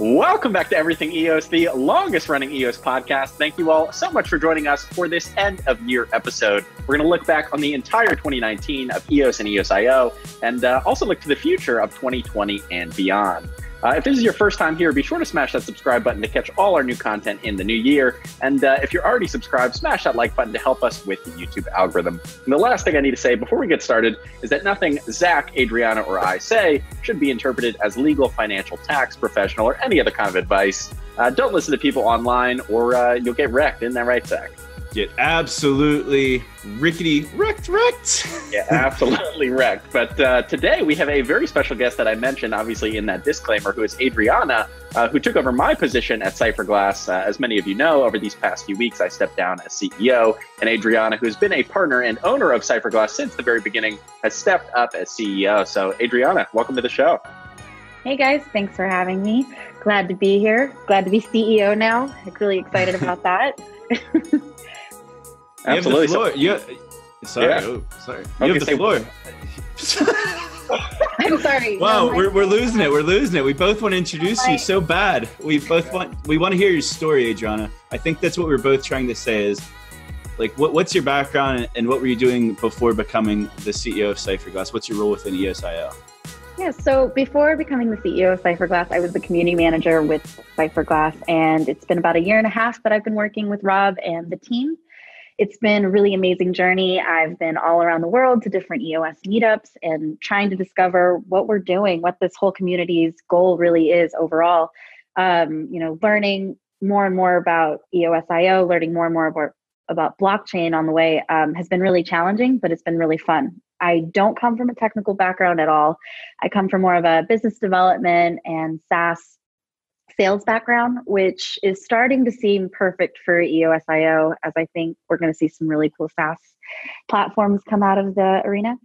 Welcome back to Everything EOS, the longest running EOS podcast. Thank you all so much for joining us for this end of year episode. We're going to look back on the entire 2019 of EOS and EOS.io and uh, also look to the future of 2020 and beyond. Uh, if this is your first time here, be sure to smash that subscribe button to catch all our new content in the new year. And uh, if you're already subscribed, smash that like button to help us with the YouTube algorithm. And the last thing I need to say before we get started is that nothing Zach, Adriana, or I say should be interpreted as legal, financial, tax, professional, or any other kind of advice. Uh, don't listen to people online or uh, you'll get wrecked. Isn't that right, Zach? Get absolutely rickety wrecked wrecked yeah absolutely wrecked but uh, today we have a very special guest that i mentioned obviously in that disclaimer who is adriana uh, who took over my position at cypherglass uh, as many of you know over these past few weeks i stepped down as ceo and adriana who's been a partner and owner of cypherglass since the very beginning has stepped up as ceo so adriana welcome to the show Hey guys, thanks for having me. Glad to be here. Glad to be CEO now. I'm really excited about that. Absolutely. You have the floor. You, sorry. Yeah. Oh, sorry. You have the floor. I'm sorry. Wow, no, we're, we're losing it. We're losing it. We both want to introduce you so bad. We both want we want to hear your story, Adriana. I think that's what we're both trying to say is like what, what's your background and what were you doing before becoming the CEO of Cypherglass? What's your role within EOS.io? Yeah, so before becoming the CEO of Cypherglass, I was the community manager with Cypherglass, and it's been about a year and a half that I've been working with Rob and the team it's been a really amazing journey. I've been all around the world to different EOS meetups and trying to discover what we're doing, what this whole community's goal really is overall. Um, you know, learning more and more about EOSIO, learning more and more about, about blockchain on the way um, has been really challenging, but it's been really fun. I don't come from a technical background at all. I come from more of a business development and SaaS sales background, which is starting to seem perfect for EOSIO, as I think we're going to see some really cool SaaS platforms come out of the arena.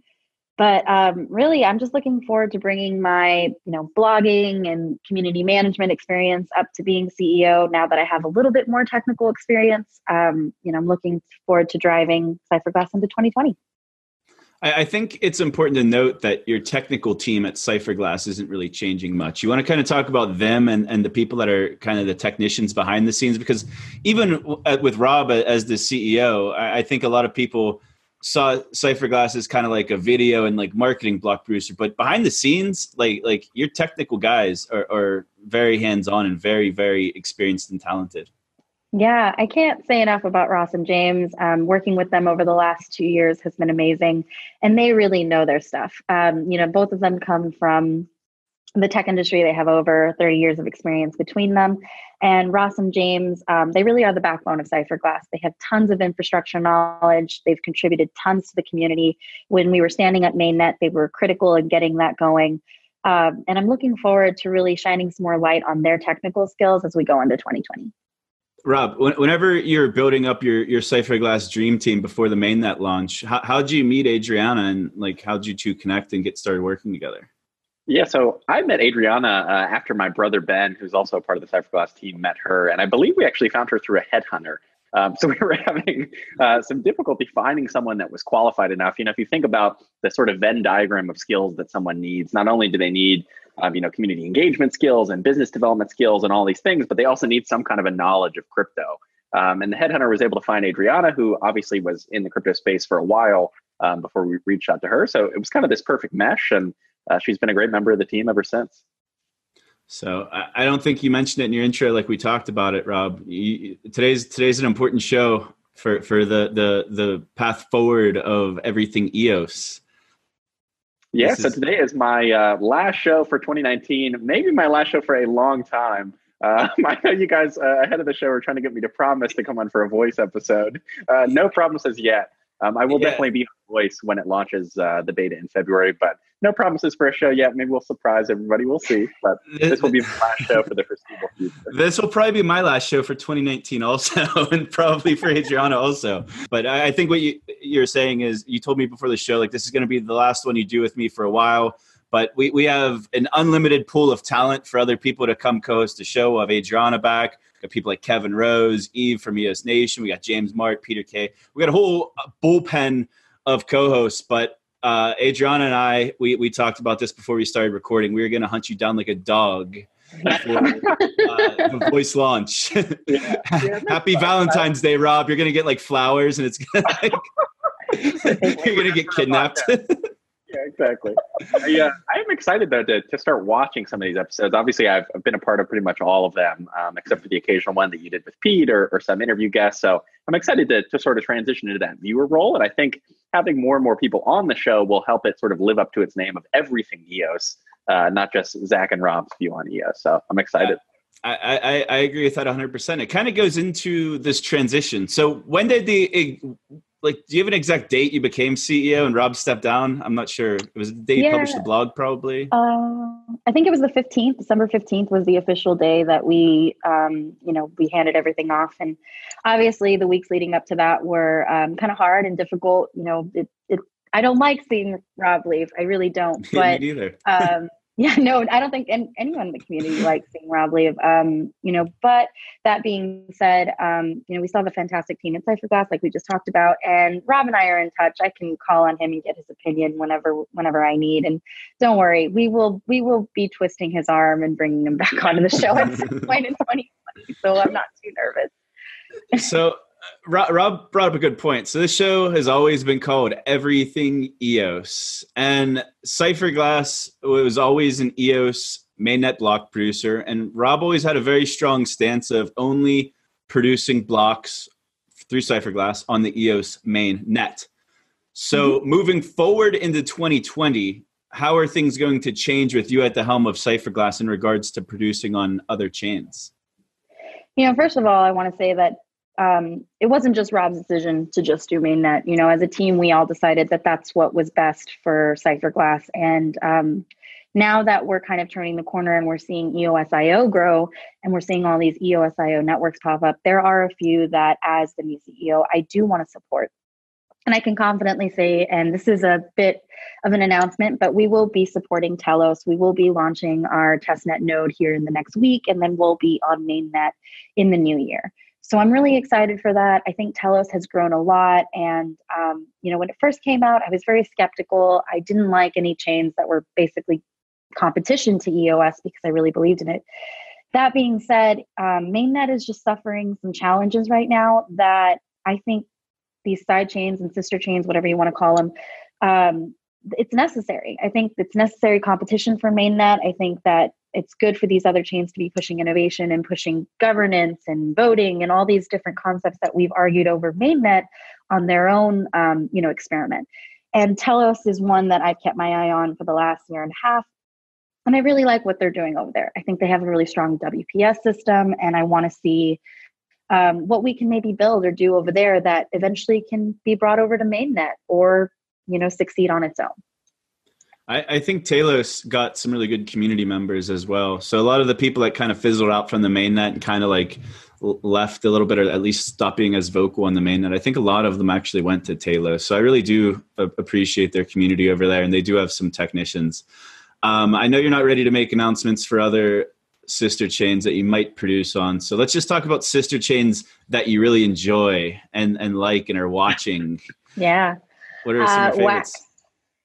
But um, really, I'm just looking forward to bringing my, you know, blogging and community management experience up to being CEO. Now that I have a little bit more technical experience, um, you know, I'm looking forward to driving Cypherglass into 2020. I, think it's important to note that your technical team at Cypherglass isn't really changing much. You want to kind of talk about them and, and the people that are kind of the technicians behind the scenes because even uh, with Rob uh, as the CEO, I think a lot of people saw Cypherglass as kind of like a video and like marketing block producer, but behind the scenes, like like your technical guys are, are very hands on and very very experienced and talented. Yeah, I can't say enough about Ross and James. Um, working with them over the last two years has been amazing, and they really know their stuff. Um, you know, both of them come from the tech industry. They have over 30 years of experience between them. And Ross and James, um, they really are the backbone of Cypherglass. They have tons of infrastructure knowledge. They've contributed tons to the community. When we were standing up mainnet, they were critical in getting that going. Um, and I'm looking forward to really shining some more light on their technical skills as we go into 2020. Rob, whenever you're building up your your Cypherglass dream team before the mainnet launch, how how'd you meet Adriana and like how'd you two connect and get started working together? Yeah, so I met Adriana uh, after my brother Ben, who's also a part of the Cypherglass team, met her, and I believe we actually found her through a headhunter. Um, so we were having uh, some difficulty finding someone that was qualified enough. You know, if you think about the sort of Venn diagram of skills that someone needs, not only do they need um, you know, community engagement skills and business development skills and all these things, but they also need some kind of a knowledge of crypto. Um, and the headhunter was able to find Adriana, who obviously was in the crypto space for a while um, before we reached out to her. So it was kind of this perfect mesh, and uh, she's been a great member of the team ever since. So I don't think you mentioned it in your intro, like we talked about it, Rob. You, today's today's an important show for for the the the path forward of everything EOS. Yeah, so today is my uh, last show for 2019, maybe my last show for a long time. Uh, I know you guys uh, ahead of the show are trying to get me to promise to come on for a voice episode. Uh, no promises yet. Um, I will yeah. definitely be on voice when it launches uh, the beta in February, but no promises for a show yet. Maybe we'll surprise everybody. We'll see. But this will be the last show for the foreseeable future. This will probably be my last show for 2019, also, and probably for Adriana also. But I, I think what you, you're saying is you told me before the show, like this is going to be the last one you do with me for a while. But we, we have an unlimited pool of talent for other people to come co-host the show. We'll have Adriana back. We got people like Kevin Rose, Eve from EOS Nation. We got James Mart, Peter K. We got a whole uh, bullpen of co-hosts. But uh, Adriana and I, we, we talked about this before we started recording. We were going to hunt you down like a dog for uh, the voice launch. yeah. Yeah, Happy Valentine's Day, Rob. You're gonna get like flowers, and it's gonna like, you're gonna get kidnapped yeah, exactly. Yeah, uh, I am excited though to, to start watching some of these episodes. Obviously, I've, I've been a part of pretty much all of them, um, except for the occasional one that you did with Pete or, or some interview guests. So I'm excited to, to sort of transition into that viewer role. And I think having more and more people on the show will help it sort of live up to its name of everything EOS, uh, not just Zach and Rob's view on EOS. So I'm excited. I, I, I agree with that 100%. It kind of goes into this transition. So when did the like do you have an exact date you became ceo and rob stepped down? I'm not sure. It was the day you published the blog probably. Uh, i think it was the 15th december 15th was the official day that we um, you know we handed everything off. And obviously the weeks leading up to that were um, kind of hard and difficult. You know it, it i don't like seeing rob leave. I really don't. But um, yeah, no, I don't think anyone in the community likes seeing Rob leave. Um, you know, but that being said, um, you know, we still have a fantastic team at Cypherglass, like we just talked about, and Rob and I are in touch. I can call on him and get his opinion whenever, whenever I need. And don't worry, we will, we will be twisting his arm and bringing him back onto the show at some point in 2020. So I'm not too nervous. so Rob brought up a good point. So this show has always been called Everything EOS, and Cypherglass was always an EOS mainnet block producer, and Rob always had a very strong stance of only producing blocks through Cypherglass on the EOS main net. So mm-hmm. moving forward into 2020, how are things going to change with you at the helm of Cypherglass in regards to producing on other chains? You know, first of all, I want to say that um, it wasn't just Rob's decision to just do mainnet. You know, as a team, we all decided that that's what was best for Cypherglass. And um, now that we're kind of turning the corner and we're seeing EOSIO grow and we're seeing all these EOSIO networks pop up, there are a few that, as the new CEO, I do want to support. And I can confidently say, and this is a bit of an announcement, but we will be supporting Telos. We will be launching our testnet node here in the next week, and then we'll be on mainnet in the new year. So I'm really excited for that. I think Telos has grown a lot. And, um, you know, when it first came out, I was very skeptical. I didn't like any chains that were basically competition to EOS because I really believed in it. That being said, um, mainnet is just suffering some challenges right now that I think these side chains and sister chains, whatever you want to call them, um, it's necessary. I think it's necessary competition for mainnet. I think that it's good for these other chains to be pushing innovation and pushing governance and voting and all these different concepts that we've argued over mainnet on their own um, you know experiment. And telos is one that i've kept my eye on for the last year and a half and i really like what they're doing over there. I think they have a really strong wps system and i want to see um, what we can maybe build or do over there that eventually can be brought over to mainnet or you know succeed on its own I, I, think Telos got some really good community members as well. So a lot of the people that kind of fizzled out from the mainnet and kind of like left a little bit, or at least stopped being as vocal on the mainnet, I think a lot of them actually went to Telos. So I really do appreciate their community over there, and they do have some technicians. Um, I know you're not ready to make announcements for other sister chains that you might produce on. So let's just talk about sister chains that you really enjoy and, and like and are watching. Yeah. What are some uh, favorites? Wax.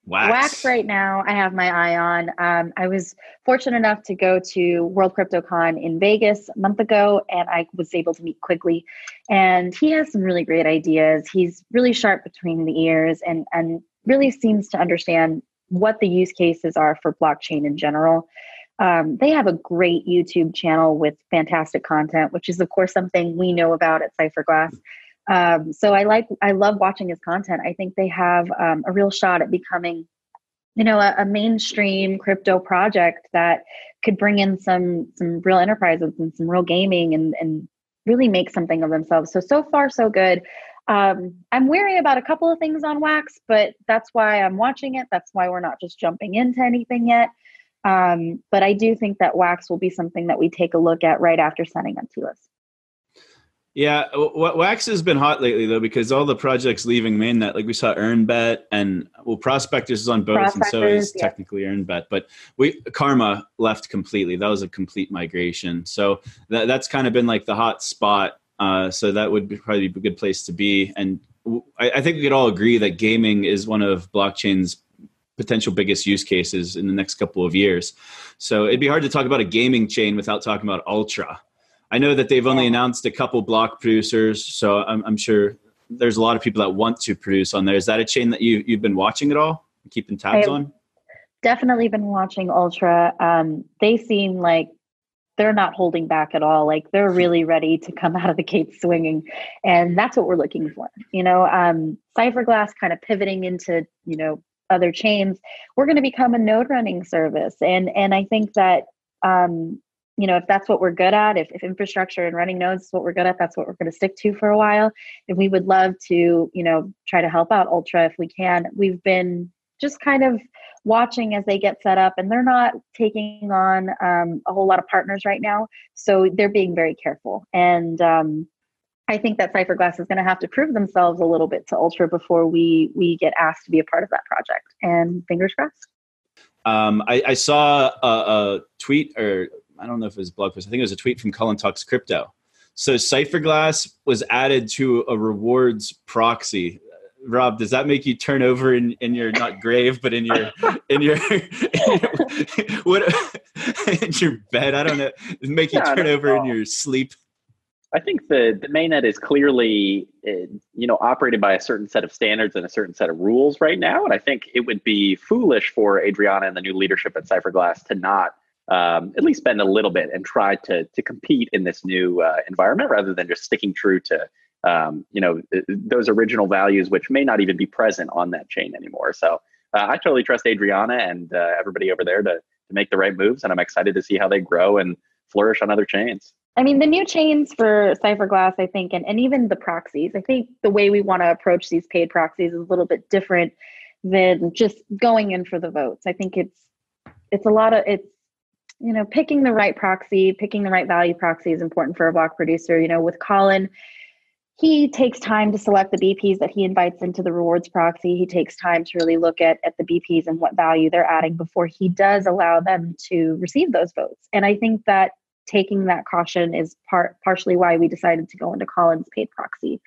Wax. Wax right now, I have my eye on. Um, I was fortunate enough to go to World CryptoCon in Vegas a month ago, and I was able to meet Quigley. And he has some really great ideas. He's really sharp between the ears and, and really seems to understand what the use cases are for blockchain in general. Um, they have a great YouTube channel with fantastic content, which is, of course, something we know about at Cypherglass. Um, so I like, I love watching his content. I think they have um, a real shot at becoming, you know, a, a, mainstream crypto project that could bring in some some real enterprises and some real gaming and and really make something of themselves. So so far so good. Um, I'm wary about a couple of things on Wax, but that's why I'm watching it. That's why we're not just jumping into anything yet. Um, but I do think that Wax will be something that we take a look at right after sending up us. Yeah, Wax has been hot lately though because all the projects leaving mainnet, like we saw EarnBet and well, Prospectors is on both, and so is yeah. technically EarnBet. But we Karma left completely. That was a complete migration. So that, that's kind of been like the hot spot. Uh, so that would be probably be a good place to be. And I, I think we could all agree that gaming is one of blockchain's potential biggest use cases in the next couple of years. So it'd be hard to talk about a gaming chain without talking about Ultra. I know that they've only announced a couple block producers, so I'm, I'm sure there's a lot of people that want to produce on there. Is that a chain that you you've been watching at all, keeping tabs on? Definitely been watching Ultra. Um, they seem like they're not holding back at all. Like they're really ready to come out of the gate swinging, and that's what we're looking for. You know, um, Cypherglass kind of pivoting into you know other chains. We're going to become a node running service, and and I think that um, you know if that's what we're good at, if, if infrastructure and running nodes is what we're good at, that's what we're going to stick to for a while. And we would love to you know try to help out Ultra if we can. We've been just kind of watching as they get set up and they're not taking on um, a whole lot of partners right now so they're being very careful and um, i think that cypherglass is going to have to prove themselves a little bit to ultra before we we get asked to be a part of that project and fingers crossed um, I, I, saw a, a, tweet or i don't know if it was blog post i think it was a tweet from colin talks crypto so cypherglass was added to a rewards proxy Rob, does that make you turn over in, in your not grave, but in your in your, in your what in your bed? I don't know. Make you yeah, turn over in your sleep. I think the the mainnet is clearly uh, you know operated by a certain set of standards and a certain set of rules right now, and I think it would be foolish for Adriana and the new leadership at Cypherglass to not um, at least spend a little bit and try to to compete in this new uh, environment rather than just sticking true to um, you know those original values which may not even be present on that chain anymore. So uh, i totally trust adriana and uh, everybody over there to, to make the right moves and i'm excited to see how they grow and flourish on other chains. I mean the new chains for cypherglass i think and, and even the proxies i think the way we want to approach these paid proxies is a little bit different than just going in for the votes. I think it's it's a lot of it's you know picking the right proxy picking the right value proxy is important for a block producer you know with colin he takes time to select the BPs that he invites into the rewards proxy. He takes time to really look at, at the BPs and what value they're adding before he does allow them to receive those votes. And I think that taking that caution is part partially why we decided to go into Colin's paid proxy.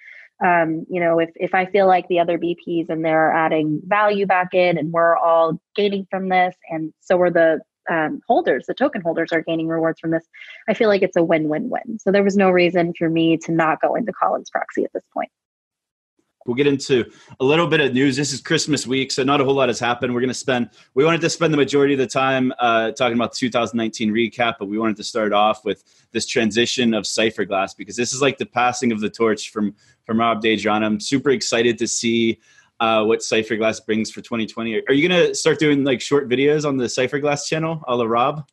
Um, you know, if if I feel like the other BPs and they're adding value back in and we're all gaining from this, and so are the um, holders, the token holders are gaining rewards from this. I feel like it's a win win win. So there was no reason for me to not go into Colin's proxy at this point. We'll get into a little bit of news. This is Christmas week, so not a whole lot has happened. We're going to spend, we wanted to spend the majority of the time uh, talking about the 2019 recap, but we wanted to start off with this transition of Cypherglass because this is like the passing of the torch from, from Rob Dejan. I'm super excited to see uh, what Cypherglass brings for 2020. Are you going to start doing like short videos on the Cypherglass channel, a la Rob?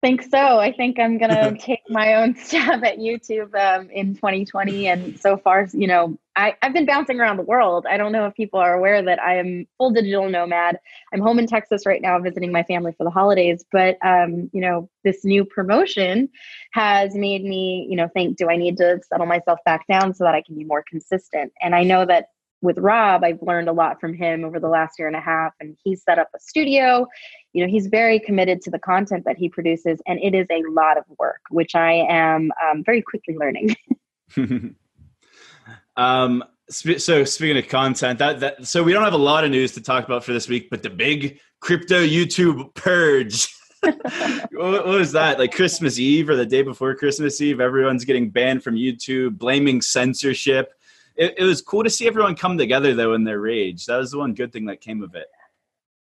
think so. I think I'm going to take my own stab at YouTube um, in 2020. And so far, you know, I, I've been bouncing around the world. I don't know if people are aware that I am full digital nomad. I'm home in Texas right now visiting my family for the holidays. But, um, you know, this new promotion has made me, you know, think, do I need to settle myself back down so that I can be more consistent? And I know that with Rob, I've learned a lot from him over the last year and a half. And he's set up a studio. You know, he's very committed to the content that he produces, and it is a lot of work, which I am um, very quickly learning. um, so speaking of content, that that so we don't have a lot of news to talk about for this week, but the big crypto YouTube purge. what was that? Like Christmas Eve or the day before Christmas Eve? Everyone's getting banned from YouTube, blaming censorship it, it, was cool to see everyone come together though in their rage. That was the one good thing that came of it.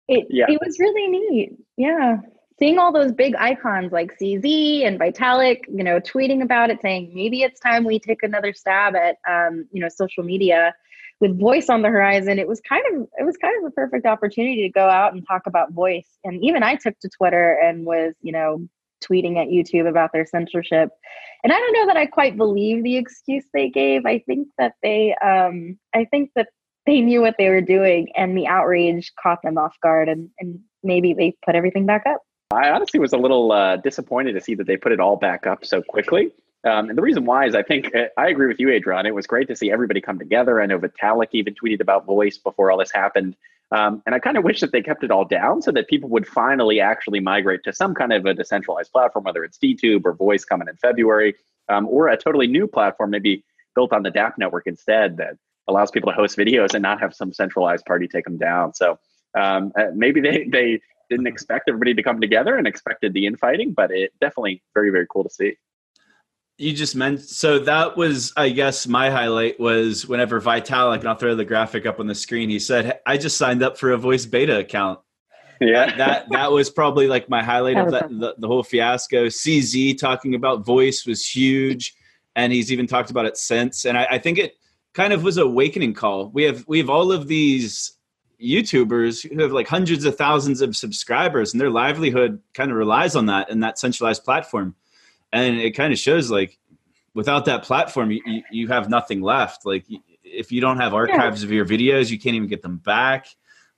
It yeah. it was really neat. Yeah. Seeing all those big icons like CZ and Vitalik, you know, tweeting about it, saying maybe it's time we take another stab at, um, you know, social media with voice on the horizon. It was kind of it was kind of a perfect opportunity to go out and talk about voice. And even I took to Twitter and was, you know, tweeting at YouTube about their censorship. And I don't know that I quite believe the excuse they gave. I think that they um I think that they knew what they were doing and the outrage caught them off guard and, and maybe they put everything back up. I honestly was a little uh, disappointed to see that they put it all back up so quickly. Um, and the reason why is I think uh, I agree with you, Adrian. It was great to see everybody come together. I know Vitalik even tweeted about voice before all this happened. Um, and I kind of wish that they kept it all down so that people would finally actually migrate to some kind of a decentralized platform, whether it's DTube or Voice coming in February, um, or a totally new platform, maybe built on the DApp network instead, that allows people to host videos and not have some centralized party take them down. So um, uh, maybe they they didn't expect everybody to come together and expected the infighting, but it definitely very very cool to see. You just meant so that was, I guess, my highlight was whenever Vitalik, and I'll throw the graphic up on the screen. He said, "I just signed up for a voice beta account." Yeah, that that was probably like my highlight of that, the, the whole fiasco. CZ talking about voice was huge, and he's even talked about it since. And I, I think it kind of was a awakening call. We have we have all of these YouTubers who have like hundreds of thousands of subscribers, and their livelihood kind of relies on that and that centralized platform. And it kind of shows like without that platform, you, you have nothing left. Like if you don't have archives yeah. of your videos, you can't even get them back.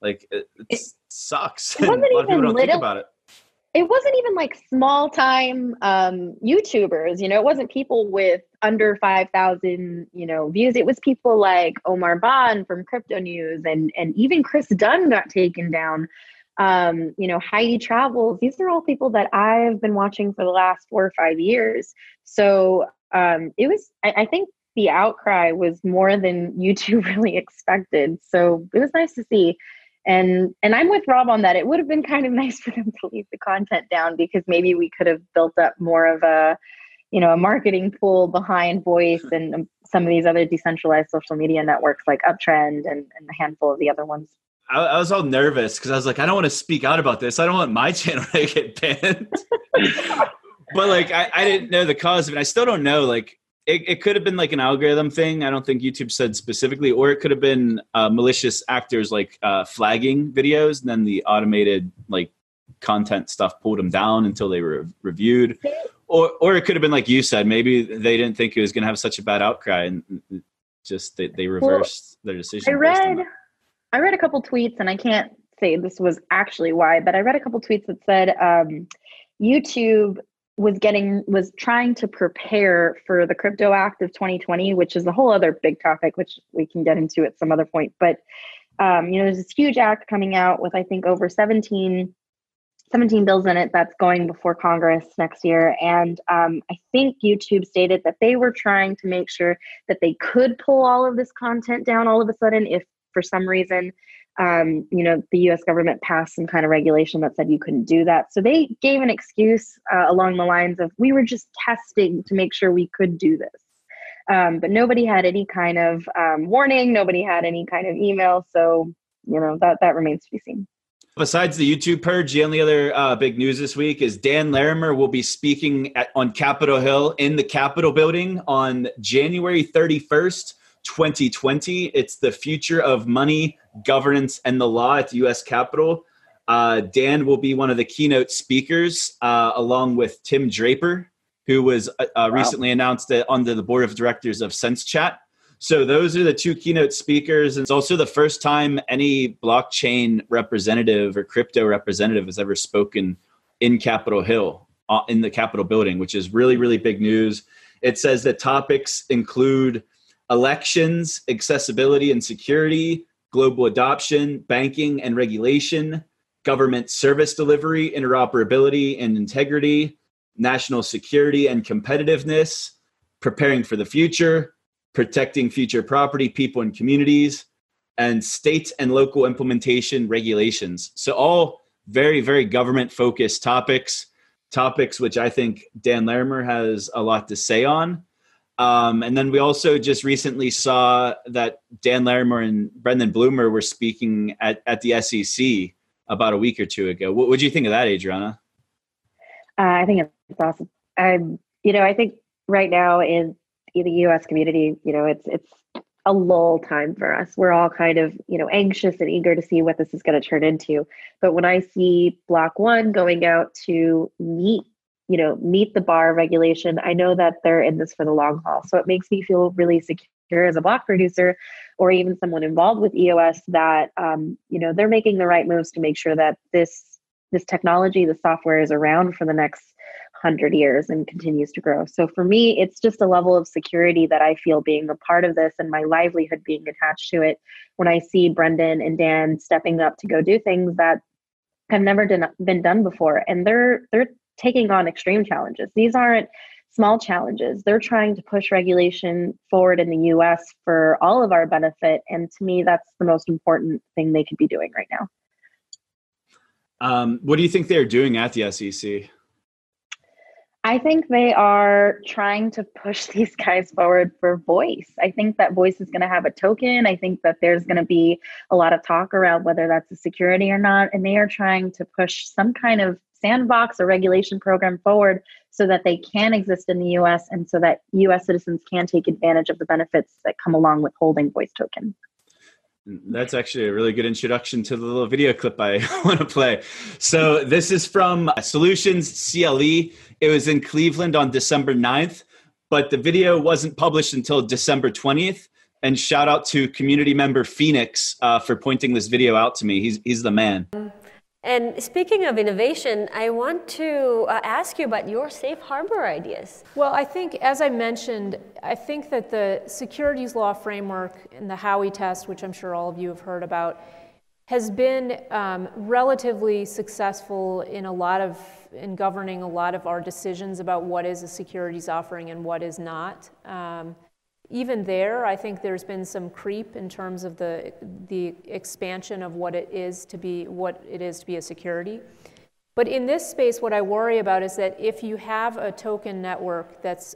Like it, it sucks. It wasn't even little, about it. It wasn't even like small time um, YouTubers. You know, it wasn't people with under 5,000, you know, views. It was people like Omar Bham from Crypto News and, and even Chris Dunn got taken down. Um, you know, Heidi Travels. These are all people that I've been watching for the last four or five years. So um, it was, I, I think the outcry was more than YouTube really expected. So it was nice to see. And and I'm with Rob on that. It would have been kind of nice for them to leave the content down because maybe we could have built up more of a you know a marketing pool behind voice and um, some of these other decentralized social media networks like Uptrennd and, and a handful of the other ones I, I was all nervous because i was like i don't want to speak out about this. I don't want my channel to get banned. But like I, I didn't know the cause of it. I still don't know like it, it could have been like an algorithm thing. I don't think youtube said specifically or it could have been uh, malicious actors like uh, flagging videos and then the automated like content stuff pulled them down until they were reviewed. Or or it could have been like you said maybe they didn't think it was going to have such a bad outcry and just they, they reversed well, their decision i read i read a couple tweets and i can't say this was actually why but i read a couple tweets that said um, youtube was getting was trying to prepare for the crypto act of 2020 which is a whole other big topic which we can get into at some other point but um, you know there's this huge act coming out with i think over 17 17 bills in it that's going before Congress next year. And um, I think YouTube stated that they were trying to make sure that they could pull all of this content down all of a sudden if for some reason um, you know the us government passed some kind of regulation that said you couldn't do that. So they gave an excuse uh, along the lines of we were just testing to make sure we could do this. Um, but nobody had any kind of um, warning nobody had any kind of email. So you know that that remains to be seen. Besides the YouTube purge, the only other uh, big news this week is Dan Larimer will be speaking at, on Capitol Hill in the Capitol building on January 31st, 2020. It's the future of money, governance, and the law at the U.S. Capitol. Uh, Dan will be one of the keynote speakers, uh, along with Tim Draper, who was uh, uh, wow. recently announced under the board of directors of SenseChat. So those are the two keynote speakers. And it's also the first time any blockchain representative or crypto representative has ever spoken in Capitol Hill, uh, in the Capitol building, which is really, really big news. It says that topics include elections, accessibility and security, global adoption, banking and regulation, government service delivery, interoperability and integrity, national security and competitiveness, preparing for the future, protecting future property, people, and communities, and state and local implementation regulations. So, all very, very government focused topics, topics which I think Dan Larimer has a lot to say on. Um, and then we also just recently saw that Dan Larimer and Brendan Blumer were speaking at, at the SEC about a week or two ago. What do you think of that, Adriana? Uh, I think it's awesome. I'm, you know, I think right now in the U.S. community, you know, it's it's a lull time for us. We're all kind of, you know, anxious and eager to see what this is going to turn into. But when I see Block One going out to meet, you know, meet the bar regulation, I know that they're in this for the long haul. So it makes me feel really secure as a block producer, or even someone involved with EOS that, um, you know, they're making the right moves to make sure that this this technology, the software is around for the next 100 years and continues to grow. So for me, it's just a level of security that I feel being a part of this and my livelihood being attached to it when I see Brendan and Dan stepping up to go do things that have never been done before. And they're they're taking on extreme challenges. These aren't small challenges. They're trying to push regulation forward in the US for all of our benefit. And to me, that's the most important thing they could be doing right now. Um, what do you think they're doing at the SEC? I think they are trying to push these guys forward for voice. I think that voice is going to have a token. I think that there's going to be a lot of talk around whether that's a security or not. And they are trying to push some kind of sandbox or regulation program forward so that they can exist in the US and so that US citizens can take advantage of the benefits that come along with holding voice token. That's actually a really good introduction to the little video clip I want to play. So, this is from Solutions CLE. It was in Cleveland on December 9th, but the video wasn't published until December 20th. And shout out to community member Phoenix uh, for pointing this video out to me. He's, he's the man. And speaking of innovation, I want to uh, ask you about your safe harbor ideas. Well, I think, as I mentioned, I think that the securities law framework and the Howey test, which I'm sure all of you have heard about, has been um, relatively successful in a lot of in governing a lot of our decisions about what is a securities offering and what is not. Um, even there, I think there's been some creep in terms of the, the expansion of what it is to be what it is to be a security. But in this space, what I worry about is that if you have a token network that's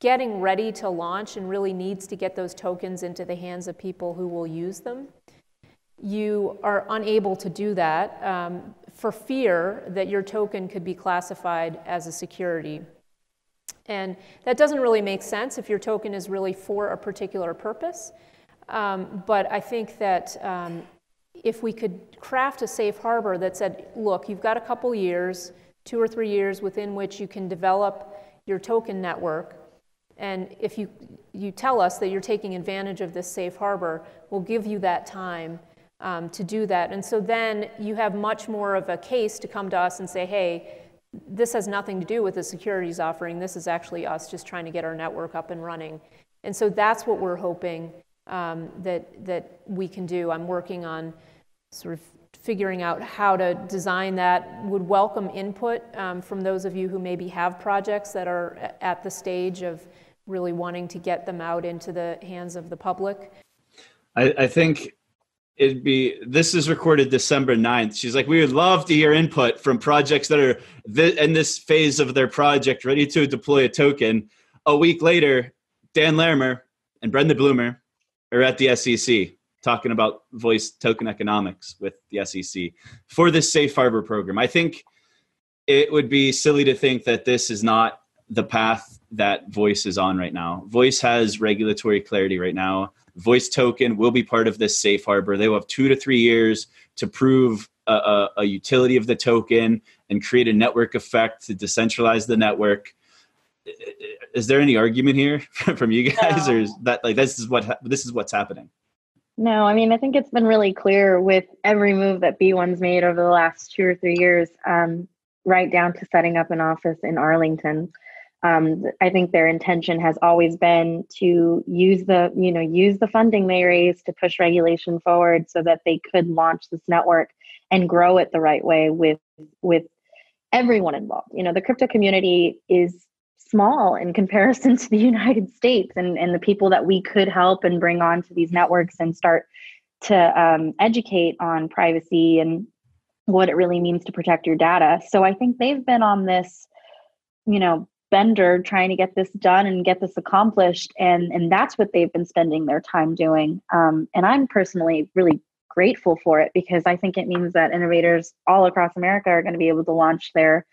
getting ready to launch and really needs to get those tokens into the hands of people who will use them, you are unable to do that um, for fear that your token could be classified as a security. And that doesn't really make sense if your token is really for a particular purpose. Um, but I think that um, if we could craft a safe harbor that said, look, you've got a couple years, two or three years within which you can develop your token network. And if you, you tell us that you're taking advantage of this safe harbor, we'll give you that time um, to do that. And so then you have much more of a case to come to us and say, hey, this has nothing to do with the securities offering. This is actually us just trying to get our network up and running. And so that's what we're hoping um, that, that we can do. I'm working on sort of figuring out how to design that. Would welcome input um, from those of you who maybe have projects that are at the stage of really wanting to get them out into the hands of the public. I, I think it'd be this is recorded december 9th she's like we would love to hear input from projects that are th- in this phase of their project ready to deploy a token. A week later dan larimer and brendan blumer are at the sec talking about voice token economics with the sec for this safe harbor program. I think it would be silly to think that this is not the path that voice is on right now. Voice has regulatory clarity right now voice token will be part of this safe harbor. They will have two to three years to prove a, a, a utility of the token and create a network effect to decentralize the network. Is there any argument here from you guys, no. or is that like this is what this is what's happening? No, I mean I think it's been really clear with every move that B1's made over the last two or three years, um, right down to setting up an office in Arlington um, I think their intention has always been to use the you know use the funding they raised to push regulation forward so that they could launch this network and grow it the right way with with everyone involved. You know, the crypto community is small in comparison to the United States and, and the people that we could help and bring onto these networks and start to um, educate on privacy and what it really means to protect your data. So I think they've been on this, you know, trying to get this done and get this accomplished and and that's what they've been spending their time doing. Um, and i'm personally really grateful for it because i think it means that innovators all across america are going to be able to launch their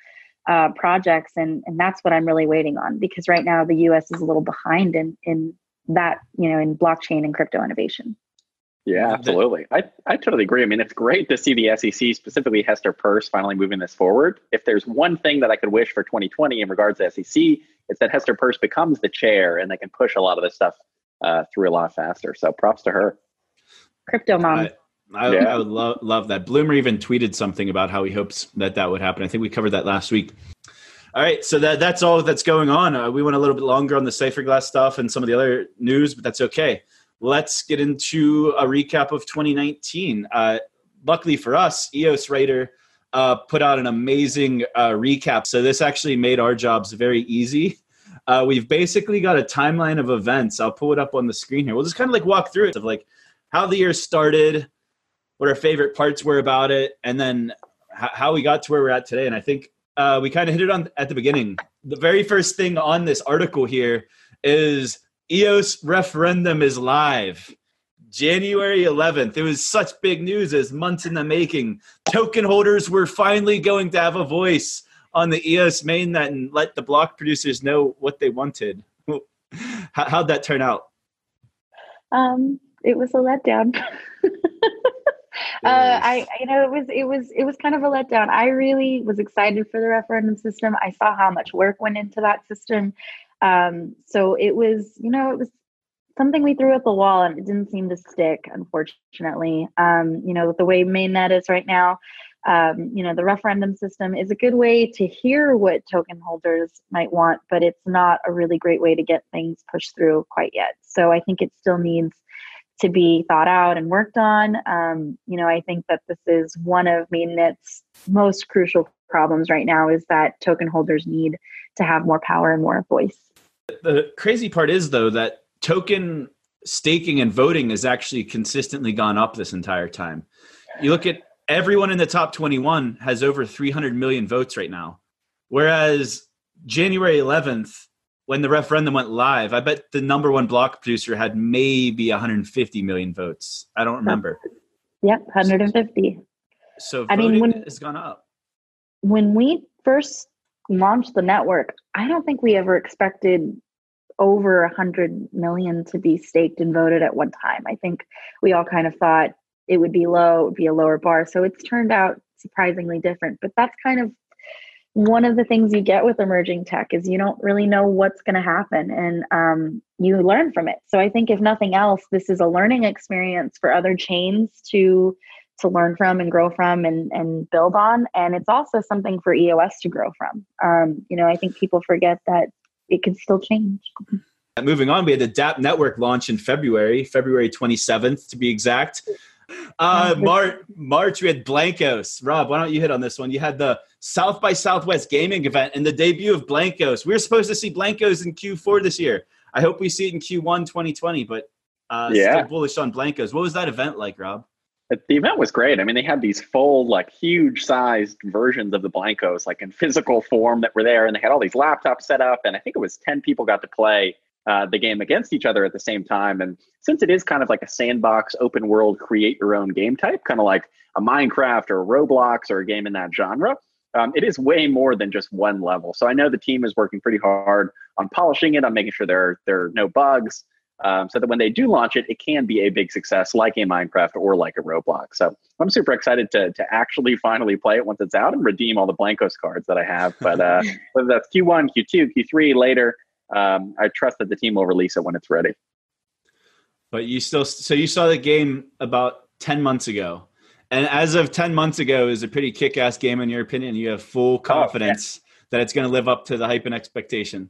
uh, projects and and that's what i'm really waiting on because right now the us is a little behind in in that you know in blockchain and crypto innovation yeah, absolutely. I, I totally agree. I mean, it's great to see the SEC, specifically Hester Peirce, finally moving this forward. If there's one thing that I could wish for 2020 in regards to SEC, it's that Hester Peirce becomes the chair and they can push a lot of this stuff uh, through a lot faster. So props to her. Crypto mom. I, I, yeah. I would love, love that. Blumer even tweeted something about how he hopes that that would happen. I think we covered that last week. All right, so that, that's all that's going on. Uh, we went a little bit longer on the Cypherglass stuff and some of the other news, but that's okay let's get into a recap of 2019. Uh, luckily for us, EOS Writer uh, put out an amazing uh, recap. So this actually made our jobs very easy. Uh, we've basically got a timeline of events. I'll pull it up on the screen here. We'll just kind of like walk through it of like how the year started, what our favorite parts were about it, and then how we got to where we're at today. And I think uh, we kind of hit it on at the beginning. The very first thing on this article here is EOS referendum is live. January 11th. It was such big news as months in the making. Token holders were finally going to have a voice on the EOS mainnet and let the block producers know what they wanted. How'd that turn out? Um, it was a letdown. Uh, I, you know, it was, it was, it was kind of a letdown. I really was excited for the referendum system. I saw how much work went into that system. Um, so it was, you know, it was something we threw at the wall and it didn't seem to stick, unfortunately. Um, you know, the way mainnet is right now, um, you know, the referendum system is a good way to hear what token holders might want, but it's not a really great way to get things pushed through quite yet. So I think it still needs to be thought out and worked on. Um, you know, I think that this is one of mainnet's most crucial problems right now is that token holders need to have more power and more voice. The crazy part is though that token staking and voting has actually consistently gone up this entire time. You look at everyone in the top 21 has over 300 million votes right now. Whereas January 11th, when the referendum went live, I bet the number one block producer had maybe 150 million votes. I don't remember. Yep, 150. So I mean, when, has gone up. When we first launched the network, I don't think we ever expected over 100 million to be staked and voted at one time. I think we all kind of thought it would be low, it would be a lower bar. So it's turned out surprisingly different. But that's kind of one of the things you get with emerging tech is you don't really know what's going to happen and um, you learn from it so i think if nothing else this is a learning experience for other chains to to learn from and grow from and, and build on and it's also something for eos to grow from um, you know i think people forget that it can still change moving on we had the dapp network launch in february february 27th to be exact uh, March, March, we had Blankos. Rob, why don't you hit on this one? You had the South by Southwest gaming event and the debut of Blankos. We were supposed to see Blankos in Q4 this year. I hope we see it in Q1 2020, but uh, yeah. still bullish on Blankos. What was that event like, Rob? The event was great. I mean, they had these full, like, huge sized versions of the Blankos, like in physical form, that were there, and they had all these laptops set up, and I think it was 10 people got to play uh, the game against each other at the same time. And since it is kind of like a sandbox, open world, create your own game type, kind of like a Minecraft or a Roblox or a game in that genre, um, it is way more than just one level. So I know the team is working pretty hard on polishing it, on making sure there are, there are no bugs, um, so that when they do launch it, it can be a big success, like a Minecraft or like a Roblox. So I'm super excited to to actually finally play it once it's out and redeem all the Blankos cards that I have. But uh, whether that's Q1, Q2, Q3 later, um, I trust that the team will release it when it's ready. But you still, so you saw the game about 10 months ago. And as of 10 months ago, is a pretty kick ass game, in your opinion. You have full confidence oh, yeah. that it's going to live up to the hype and expectation.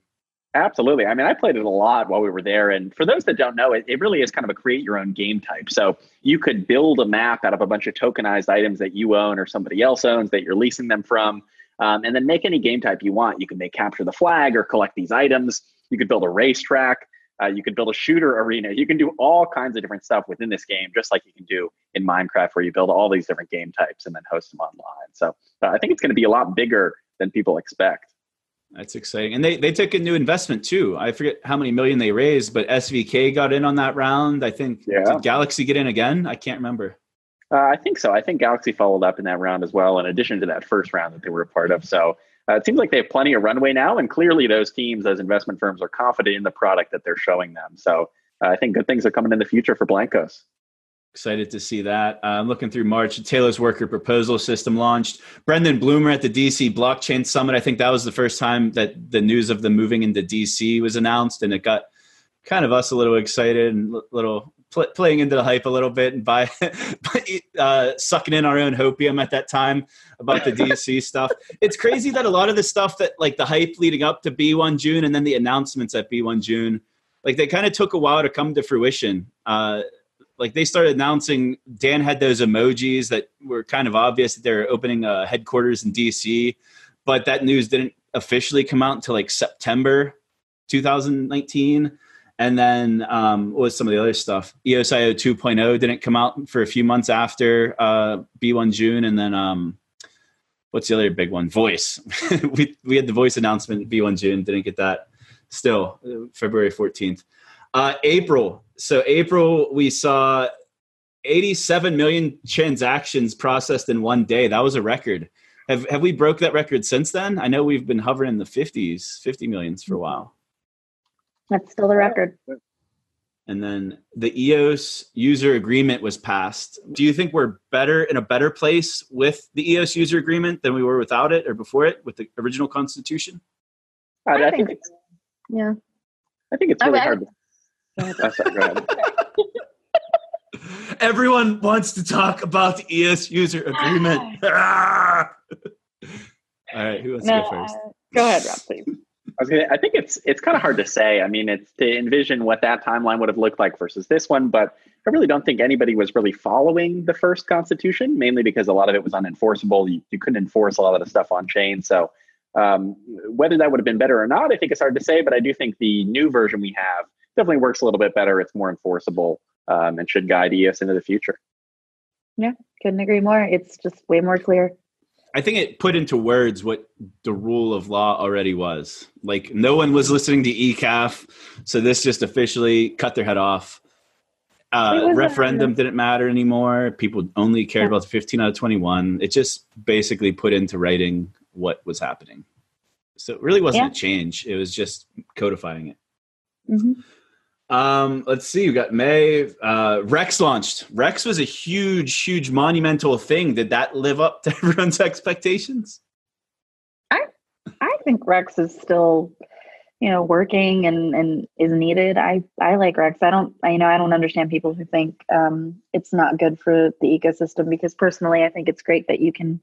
Absolutely. I mean, I played it a lot while we were there. And for those that don't know, it, it really is kind of a create your own game type. So you could build a map out of a bunch of tokenized items that you own or somebody else owns that you're leasing them from. Um, and then make any game type you want. You can make capture the flag or collect these items. You could build a racetrack. Uh, you could build a shooter arena. You can do all kinds of different stuff within this game, just like you can do in Minecraft, where you build all these different game types and then host them online. So uh, I think it's going to be a lot bigger than people expect. That's exciting. And they, they took a new investment too. I forget how many million they raised, but SVK got in on that round. I think yeah. did Galaxy get in again? I can't remember. Uh, I think so. I think Galaxy followed up in that round as well, in addition to that first round that they were a part of. So uh, it seems like they have plenty of runway now, and clearly those teams, those investment firms, are confident in the product that they're showing them. So uh, I think good things are coming in the future for Blankos. Excited to see that. Uh, I'm looking through March. Telos worker proposal system launched. Brendan Blumer at the DC Blockchain Summit. I think that was the first time that the news of them moving into DC was announced, and it got kind of us a little excited and a little pl- playing into the hype a little bit and by, uh, sucking in our own hopium at that time about the DC stuff. It's crazy that a lot of the stuff that like the hype leading up to B1 June and then the announcements at B1 June, like they kind of took a while to come to fruition. Uh, like they started announcing Dan had those emojis that were kind of obvious that they're opening a headquarters in DC, but that news didn't officially come out until like September 2019 and then um, what was some of the other stuff? EOSIO 2.0 didn't come out for a few months after uh, B1 June, and then um, what's the other big one? Voice. we we had the voice announcement B1 June, didn't get that. Still, uh, February 14th. Uh, April. So April, we saw 87 million transactions processed in one day. That was a record. Have have we broke that record since then? I know we've been hovering in the 50s, 50 millions for a while. That's still the record. And then the EOS user agreement was passed. Do you think we're better in a better place with the EOS user agreement than we were without it or before it with the original constitution? I, I I think think- it's, Yeah. I think it's really I- hard. To, oh, sorry, go ahead. Everyone wants to talk about the EOS user agreement. Ah! All right, who wants to go first? uh, go ahead, Rob, please. I was gonna, I think it's it's kind of hard to say. I mean, it's to envision what that timeline would have looked like versus this one, but I really don't think anybody was really following the first constitution, mainly because a lot of it was unenforceable. You, you couldn't enforce a lot of the stuff on chain. So um, whether that would have been better or not, I think it's hard to say. But I do think the new version we have definitely works a little bit better. It's more enforceable um, and should guide EOS into the future. Yeah, couldn't agree more. It's just way more clear. I think it put into words what the rule of law already was. Like no one was listening to ECAF, so this just officially cut their head off. Uh, was a- referendum didn't matter anymore. People only cared Yeah. about the 15 out of 21. It just basically put into writing what was happening. So it really wasn't Yeah. a change. It was just codifying it. hmm Um, let's see. We got May. Uh, Rex launched. Rex was a huge, huge, monumental thing. Did that live up to everyone's expectations? I I think Rex is still, you know, working and and is needed. I I like Rex. I don't. I, you know, I don't understand people who think um, it's not good for the ecosystem because personally, I think it's great that you can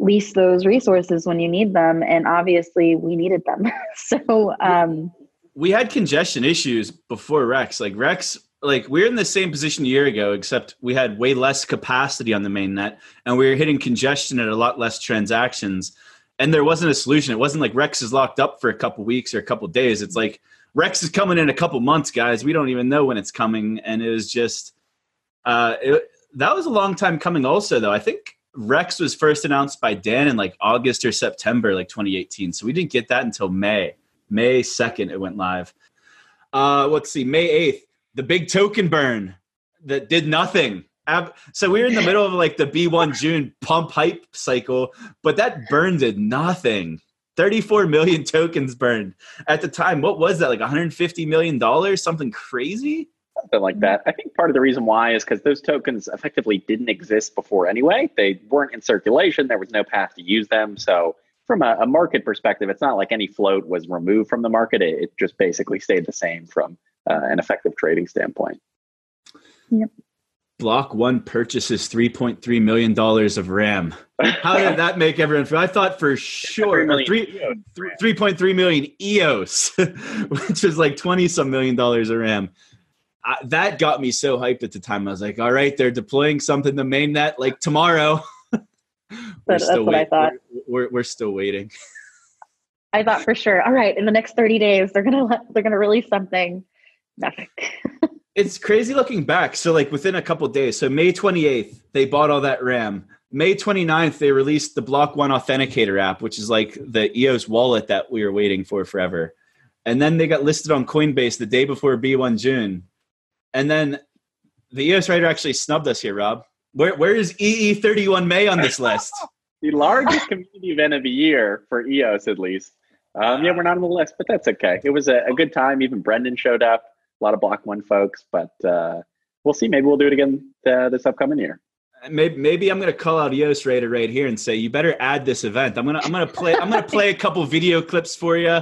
lease those resources when you need them, and obviously, we needed them. so. Um, we had congestion issues before Rex. Like Rex, like we are in the same position a year ago, except we had way less capacity on the main net, and we were hitting congestion at a lot less transactions. And there wasn't a solution. It wasn't like Rex is locked up for a couple weeks or a couple days. It's like Rex is coming in a couple months, guys. We don't even know when it's coming, and it was just uh, it, that was a long time coming. Also, though, I think Rex was first announced by Dan in like August or September, like 2018. So we didn't get that until May. May 2nd, it went live. Uh, let's see, May 8th, the big token burn that did nothing. So we were in the middle of like the B1 June pump hype cycle, but that burn did nothing. 34 million tokens burned at the time. What was that? Like 150 million dollars? Something crazy? something like that. I think part of the reason why is because those tokens effectively didn't exist before anyway. They weren't in circulation. There was no path to use them. So from a, a market perspective, it's not like any float was removed from the market. It, it just basically stayed the same from uh, an effective trading standpoint. Yep. Block one purchases $3.3 million of RAM. How did that make everyone feel? I thought for sure, or million three, EOS three- 3.3 million EOS, which is like 20 some million dollars of RAM. I, that got me so hyped at the time. I was like, all right, they're deploying something to mainnet like tomorrow. we're that's what I thought. We're, we're, we're still waiting. I thought for sure. All right, in the next thirty days, they're gonna let, they're gonna release something. Nothing. It's crazy looking back. So, like within a couple days, so May 28th, they bought all that RAM. May 29th, they released the Block One Authenticator app, which is like the EOS wallet that we were waiting for forever. And then they got listed on Coinbase the day before B1 June. And then the EOS Rater actually snubbed us here, Rob. Where, where is EE31 May on this list? The largest community event of the year for EOS, at least. Um, yeah, we're not on the list, but that's okay. It was a, a good time. Even Brendan showed up. A lot of Block One folks, but uh, we'll see. Maybe we'll do it again uh, this upcoming year. maybe, maybe I'm gonna call out EOS Rater right here and say you better add this event. I'm gonna I'm gonna play I'm gonna play a couple video clips for you,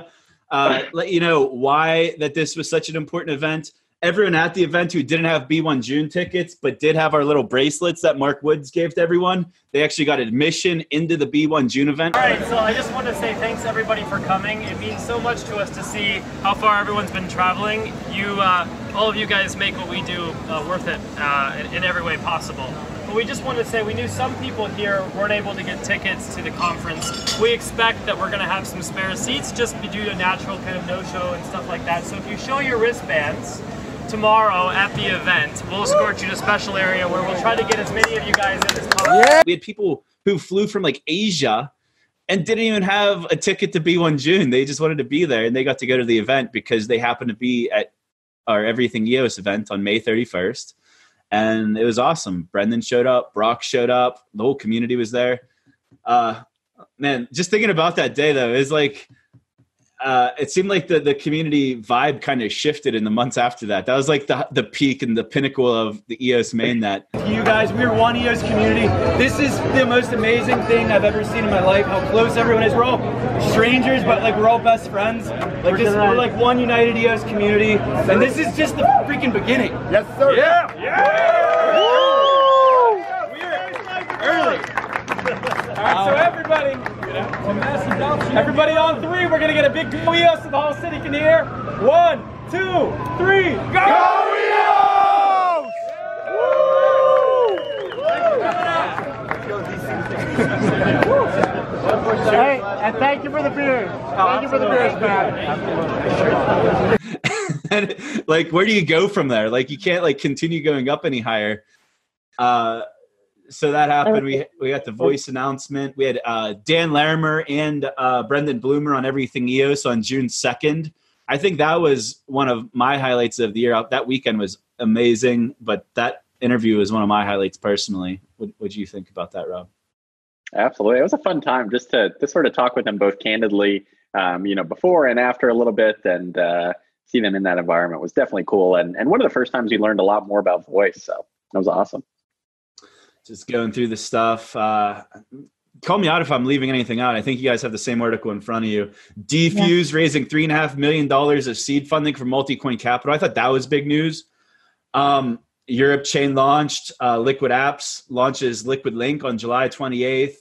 uh, let you know why that this was such an important event. Everyone at the event who didn't have B1 June tickets but did have our little bracelets that Mark Woods gave to everyone, they actually got admission into the B1 June event. All right, so I just want to say thanks everybody for coming. It means so much to us to see how far everyone's been traveling. You, uh, all of you guys, make what we do uh, worth it uh, in, in every way possible. But we just want to say we knew some people here weren't able to get tickets to the conference. We expect that we're going to have some spare seats just due to natural kind of no-show and stuff like that. So if you show your wristbands tomorrow at the event, we'll escort you to a special area where we'll try to get as many of you guys in as possible. We had people who flew from like Asia and didn't even have a ticket to B1 June. They just wanted to be there and they got to go to the event because they happened to be at our Everything EOS event on May 31st. And it was awesome. Brendan showed up, Brock showed up, the whole community was there. Uh, man, just thinking about that day though, is like uh, it seemed like the, the community vibe kind of shifted in the months after that. That was like the, the peak and the pinnacle of the EOS mainnet. You guys, we're one EOS community. This is the most amazing thing I've ever seen in my life. How close everyone is. We're all strangers, but like we're all best friends. Like we're just we're like one united EOS community, and this is just the freaking beginning. Yes, sir. Yeah. Yeah. Woo! We're early. All right, so everybody. Everybody on three, we're gonna get a big go EOS so the whole city can hear. One, two, three, go! Go EOS! hey, and thank you for the beers. Thank you for the beers, man. and, like, where do you go from there? Like, you can't like continue going up any higher. Uh, so that happened. We we got the voice announcement. We had uh, Dan Larimer and uh, Brendan Blumer on Everything EOS on June second. I think that was one of my highlights of the year. That weekend was amazing, but that interview was one of my highlights personally. What what do you think about that, Rob? Absolutely, it was a fun time just to to sort of talk with them both candidly. Um, you know, before and after a little bit, and uh, see them in that environment was definitely cool. And and one of the first times we learned a lot more about voice. So that was awesome just going through the stuff. Uh, call me out if I'm leaving anything out. I think you guys have the same article in front of you. dfuse yeah. raising three and a half million dollars of seed funding for Multicoin Capital. I thought that was big news. Um, Europechain launched. Uh, LiquidApps launches Liquid Link on July 28th.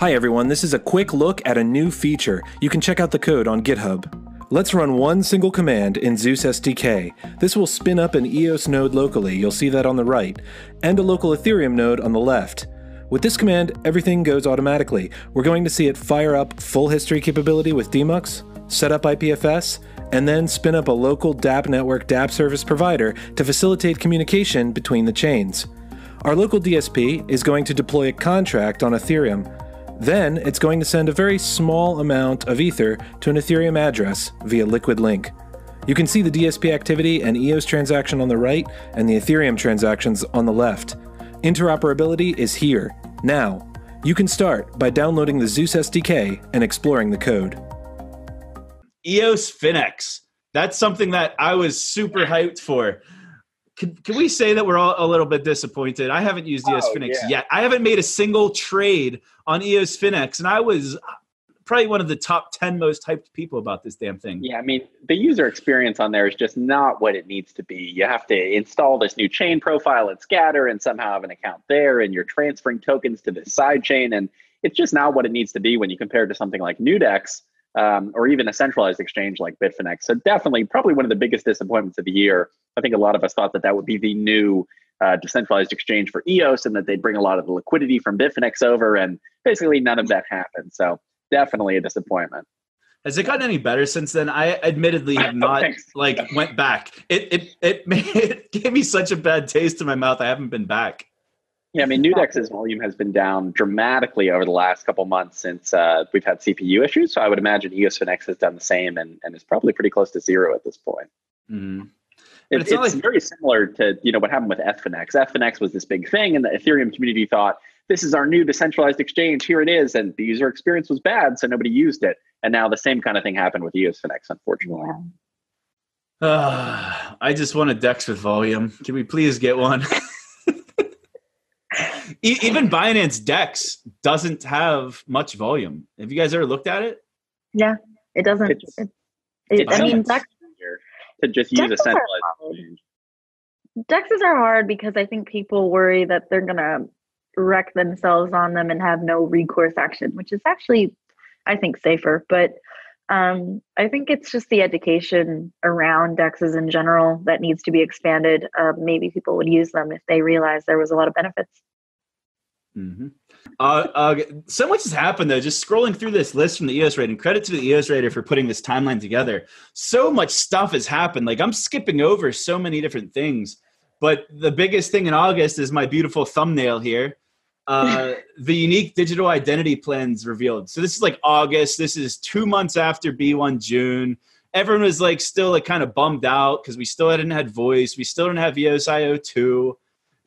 Hi everyone, this is a quick look at a new feature. You can check out the code on GitHub. Let's run one single command in Zeus SDK. This will spin up an EOS node locally, you'll see that on the right, and a local Ethereum node on the left. With this command, everything goes automatically. We're going to see it fire up full history capability with Demux, set up IPFS, and then spin up a local dApp network dApp service provider to facilitate communication between the chains. Our local DSP is going to deploy a contract on Ethereum, then it's going to send a very small amount of Ether to an Ethereum address via Liquid Link. You can see the DSP activity and EOS transaction on the right and the Ethereum transactions on the left. Interoperability is here, now. You can start by downloading the Zeus SDK and exploring the code. EOS Finex. That's something that I was super hyped for can, can we say that we're all a little bit disappointed? I haven't used EOS oh, Finex yeah. yet. I haven't made a single trade on EOS Finex, and I was uh, probably one of the top 10 most hyped people about this damn thing. Yeah, I mean, the user experience on there is just not what it needs to be. You have to install this new chain profile and scatter and somehow have an account there, and you're transferring tokens to this side chain. And it's just not what it needs to be when you compare it to something like Newdex um, or even a centralized exchange like Bitfinex. So definitely, probably one of the biggest disappointments of the year. I think a lot of us thought that that would be the new uh, decentralized exchange for EOS, and that they'd bring a lot of the liquidity from Bitfinex over, and basically none of that happened. So definitely a disappointment. Has it gotten any better since then? I admittedly have not like went back. It it it, made, it gave me such a bad taste in my mouth. I haven't been back. Yeah, I mean, Newdex's volume has been down dramatically over the last couple months since uh, we've had CPU issues. So I would imagine EOS Finex has done the same and, and is probably pretty close to zero at this point. Mm-hmm. It, it's, it's like- very similar to you know what happened with Ethfinex. Ethfinex was this big thing, and the Ethereum community thought this is our new decentralized exchange. Here it is, and the user experience was bad, so nobody used it. And now the same kind of thing happened with EOS Finex, unfortunately. Yeah. Uh, I just want a Dex with volume. Can we please get one? even Binance Dex doesn't have much volume. Have you guys ever looked at it? Yeah, it doesn't. It, it, it, I mean, Dex to just use a centralized exchange. Dexes are hard because I think people worry that they're gonna wreck themselves on them and have no recourse action, which is actually, I think, safer. But um, I think it's just the education around dexes in general that needs to be expanded. Uh, maybe people would use them if they realized there was a lot of benefits. Mm-hmm. Uh, uh, so much has happened though. Just scrolling through this list from the EOS rating. Credit to the EOS rater for putting this timeline together. So much stuff has happened. Like I'm skipping over so many different things. But the biggest thing in August is my beautiful thumbnail here. uh, the unique digital identity plans revealed. So this is like August. This is two months after B1 June. Everyone was like still like kind of bummed out because we still hadn't had voice. We still didn't have EOSIO 2.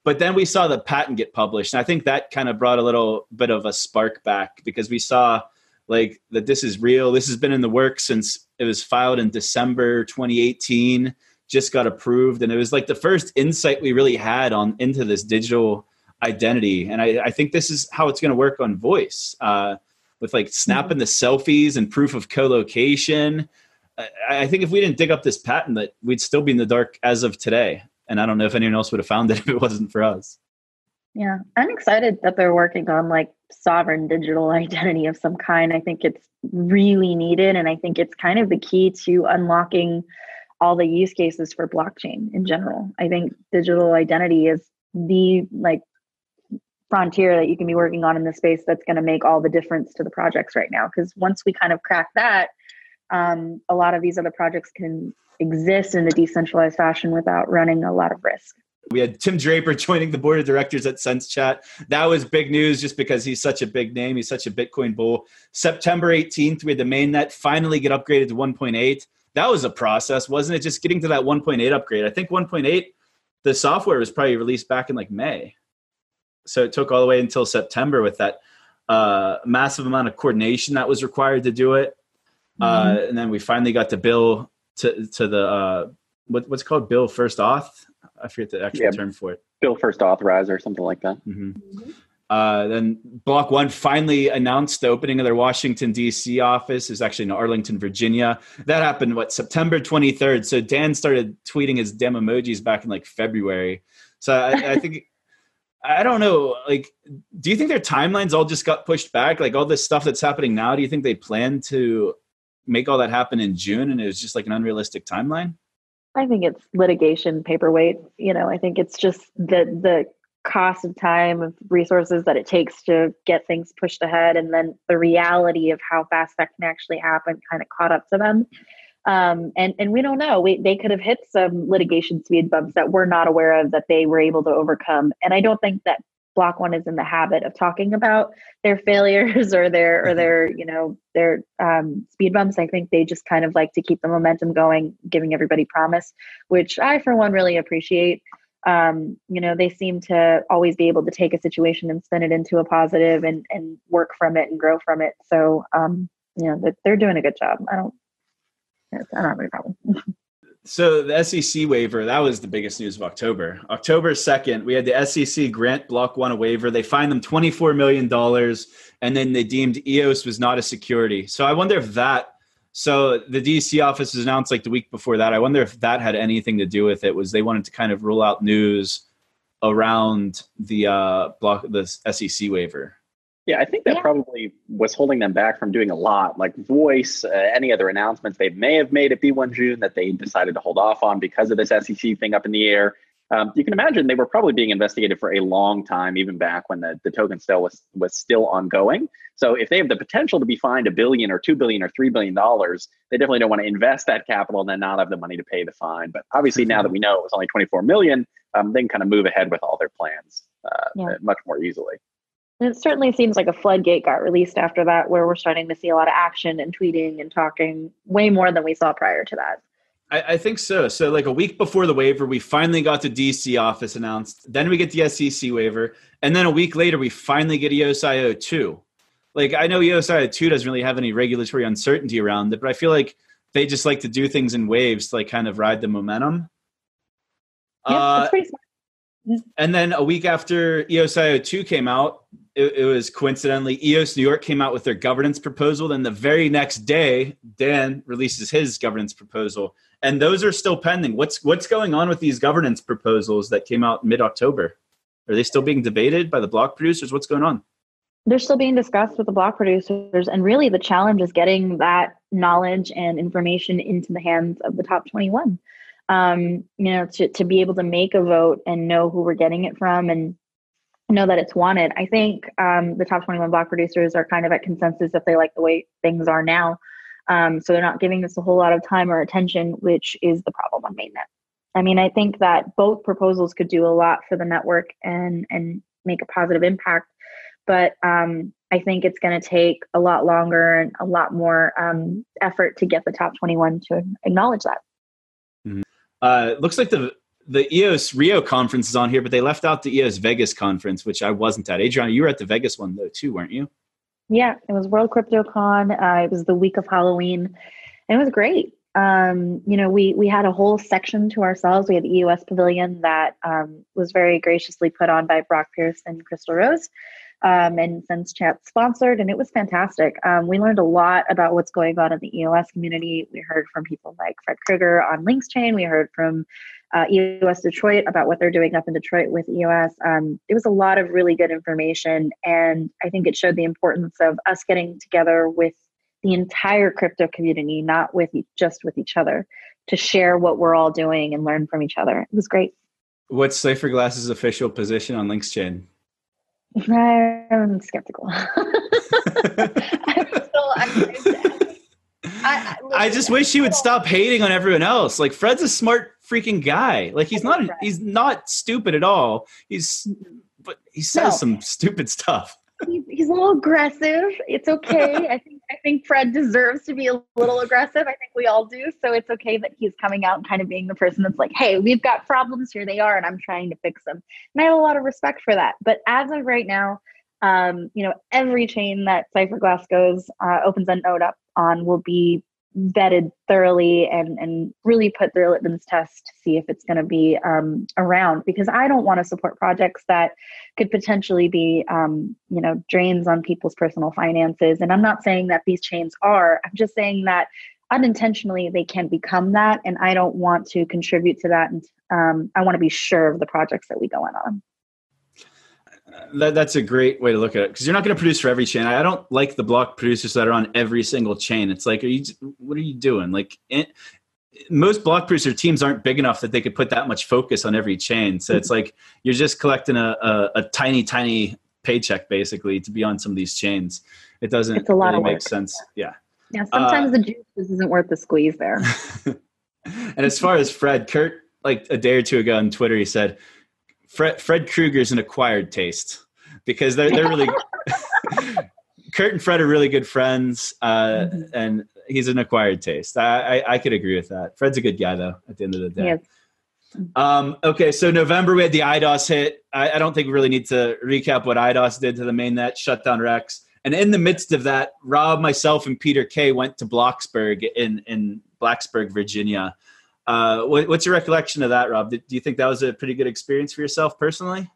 But then we saw the patent get published. And I think that kind of brought a little bit of a spark back because we saw like that this is real. This has been in the works since it was filed in December 2018, just got approved. And it was like the first insight we really had on into this digital identity. And I, I think this is how it's going to work on voice uh, with like snapping the selfies and proof of co-location. I, I think if we didn't dig up this patent, that we'd still be in the dark as of today. And I don't know if anyone else would have found it if it wasn't for us. Yeah, I'm excited that they're working on like sovereign digital identity of some kind. I think it's really needed. And I think it's kind of the key to unlocking all the use cases for blockchain in general. I think digital identity is the like frontier that you can be working on in the space that's going to make all the difference to the projects right now. Because once we kind of crack that, um, a lot of these other projects can exist in a decentralized fashion without running a lot of risk. We had Tim Draper joining the board of directors at SenseChat. That was big news just because he's such a big name. He's such a Bitcoin bull. September 18th, we had the mainnet finally get upgraded to 1.8. That was a process, wasn't it? Just getting to that 1.8 upgrade. I think 1.8, the software was probably released back in like May. So it took all the way until September with that uh, massive amount of coordination that was required to do it. Uh, mm-hmm. Uh, and then we finally got to bill to, to the, uh, what, what's called bill first auth I forget the actual yeah, term for it. Bill first authorizer or something like that. Mm-hmm. Mm-hmm. Uh, then Block One finally announced the opening of their Washington D.C. office. is actually in Arlington, Virginia. That happened what September 23rd. So Dan started tweeting his dem emojis back in like February. So I, I think. I don't know. Like, do you think their timelines all just got pushed back? Like all this stuff that's happening now, do you think they plan to make all that happen in June and it was just like an unrealistic timeline? I think it's litigation paperweight. You know, I think it's just the the cost of time of resources that it takes to get things pushed ahead and then the reality of how fast that can actually happen kind of caught up to them um, and and we don't know we, they could have hit some litigation speed bumps that we're not aware of that they were able to overcome and i don't think that block one is in the habit of talking about their failures or their or mm-hmm. their you know their um, speed bumps. I think they just kind of like to keep the momentum going giving everybody promise which i for one really appreciate. Um, you know they seem to always be able to take a situation and spin it into a positive and and work from it and grow from it. So um, you know they're doing a good job. I don't i don't have any problem So the SEC waiver, that was the biggest news of October. October 2nd, we had the SEC grant Block One a waiver. They fined them $24 million, and then they deemed EOS was not a security. So I wonder if that, so the DC office was announced like the week before that. I wonder if that had anything to do with it, was they wanted to kind of rule out news around the uh, block, the SEC waiver. Yeah, I think that yeah. probably was holding them back from doing a lot, like voice, uh, any other announcements they may have made at B1 June that they decided to hold off on because of this SEC thing up in the air. Um, you can imagine they were probably being investigated for a long time, even back when the, the token sale was was still ongoing. So if they have the potential to be fined a billion or two billion or three billion dollars, they definitely don't want to invest that capital and then not have the money to pay the fine. But obviously, now that we know it was only 24 million, um, they can kind of move ahead with all their plans uh, yeah. much more easily. And it certainly seems like a floodgate got released after that, where we're starting to see a lot of action and tweeting and talking way more than we saw prior to that. I, I, think so. So, like a week before the waiver, we finally got the DC office announced. Then we get the SEC waiver. And then a week later, we finally get EOSIO 2. Like, I know EOSIO 2 doesn't really have any regulatory uncertainty around it, but I feel like they just like to do things in waves to like kind of ride the momentum. Yeah, uh, that's pretty smart. And then a week after EOSIO 2 came out, it, it, was coincidentally EOS New York came out with their governance proposal. Then the very next day, Dan releases his governance proposal, and those are still pending. What's what's going on with these governance proposals that came out mid October? Are they still being debated by the block producers? What's going on? They're still being discussed with the block producers, and really the challenge is getting that knowledge and information into the hands of the top 21. Um, you know, to, to be able to make a vote and know who we're getting it from and know that it's wanted. I think um, the top 21 block producers are kind of at consensus if they like the way things are now. Um, so they're not giving this a whole lot of time or attention, which is the problem on mainnet. I mean, I think that both proposals could do a lot for the network and and make a positive impact. but um, I think it's going to take a lot longer and a lot more um, effort to get the top 21 to acknowledge that. Mm-hmm. Uh, looks like the the EOS Rio conference is on here, but they left out the EOS Vegas conference, which I wasn't at. Adriana, you were at the Vegas one though too, weren't you? Yeah, it was World CryptoCon. Uh, it was the week of Halloween. And it was great. Um, you know, we we had a whole section to ourselves. We had the EOS Pavilion that um, was very graciously put on by Brock Pierce and Crystal Rose, um, and Sense Chat sponsored, and it was fantastic. Um, we learned a lot about what's going on in the EOS community. We heard from people like Fred Krueger on LinksChain. We heard from uh, EOS Detroit about what they're doing up in Detroit with EOS. Um, it was a lot of really good information, and I think it showed the importance of us getting together with the entire crypto community, not with just with each other, to share what we're all doing and learn from each other. It was great. What's Cypherglass's official position on LinksChain? I'm skeptical. I'm still, I'm, I, I, just wish he would stop hating on everyone else. Like Fred's a smart freaking guy. Like he's not he's not stupid at all. He's but he says no. some stupid stuff he's, he's a little aggressive. It's okay. I think I think Fred deserves to be a little aggressive. I think we all do. So it's okay that he's coming out and kind of being the person that's like, "Hey, we've got problems here. They are, and I'm trying to fix them." And I have a lot of respect for that. But as of right now, um, you know, every chain that Cypherglass goes uh, opens a node up on will be vetted thoroughly and and really put through a litmus test to see if it's going to be um, around because I don't want to support projects that could potentially be um, you know drains on people's personal finances. And I'm not saying that these chains are I'm just saying that unintentionally they can become that and I don't want to contribute to that and um, I want to be sure of the projects that we go in on that, that's a great way to look at it because you're not going to produce for every chain. I don't like the block producers that are on every single chain. It's like, are you? What are you doing? Like, it, most block producer teams aren't big enough that they could put that much focus on every chain. So it's like you're just collecting a, a, a tiny, tiny paycheck basically to be on some of these chains. It doesn't it's a lot really make sense. Yeah. Yeah. Sometimes uh, the juice isn't worth the squeeze there. and as far as Fred, Kurt, like a day or two ago on Twitter, he said, Fred Fred Krueger's an acquired taste because they're they're really Kurt and Fred are really good friends, uh, mm-hmm. and he's an acquired taste. I, I, I could agree with that. Fred's a good guy though. At the end of the day. Um, okay, so November we had the EIDOS hit. I, I, don't think we really need to recap what EIDOS did to the mainnet, shut down Rex. And in the midst of that, Rob, myself, and Peter K went to Bloxburg in in Blacksburg, Virginia, uh, what, what's your recollection of that, Rob? do you think that was a pretty good experience for yourself personally?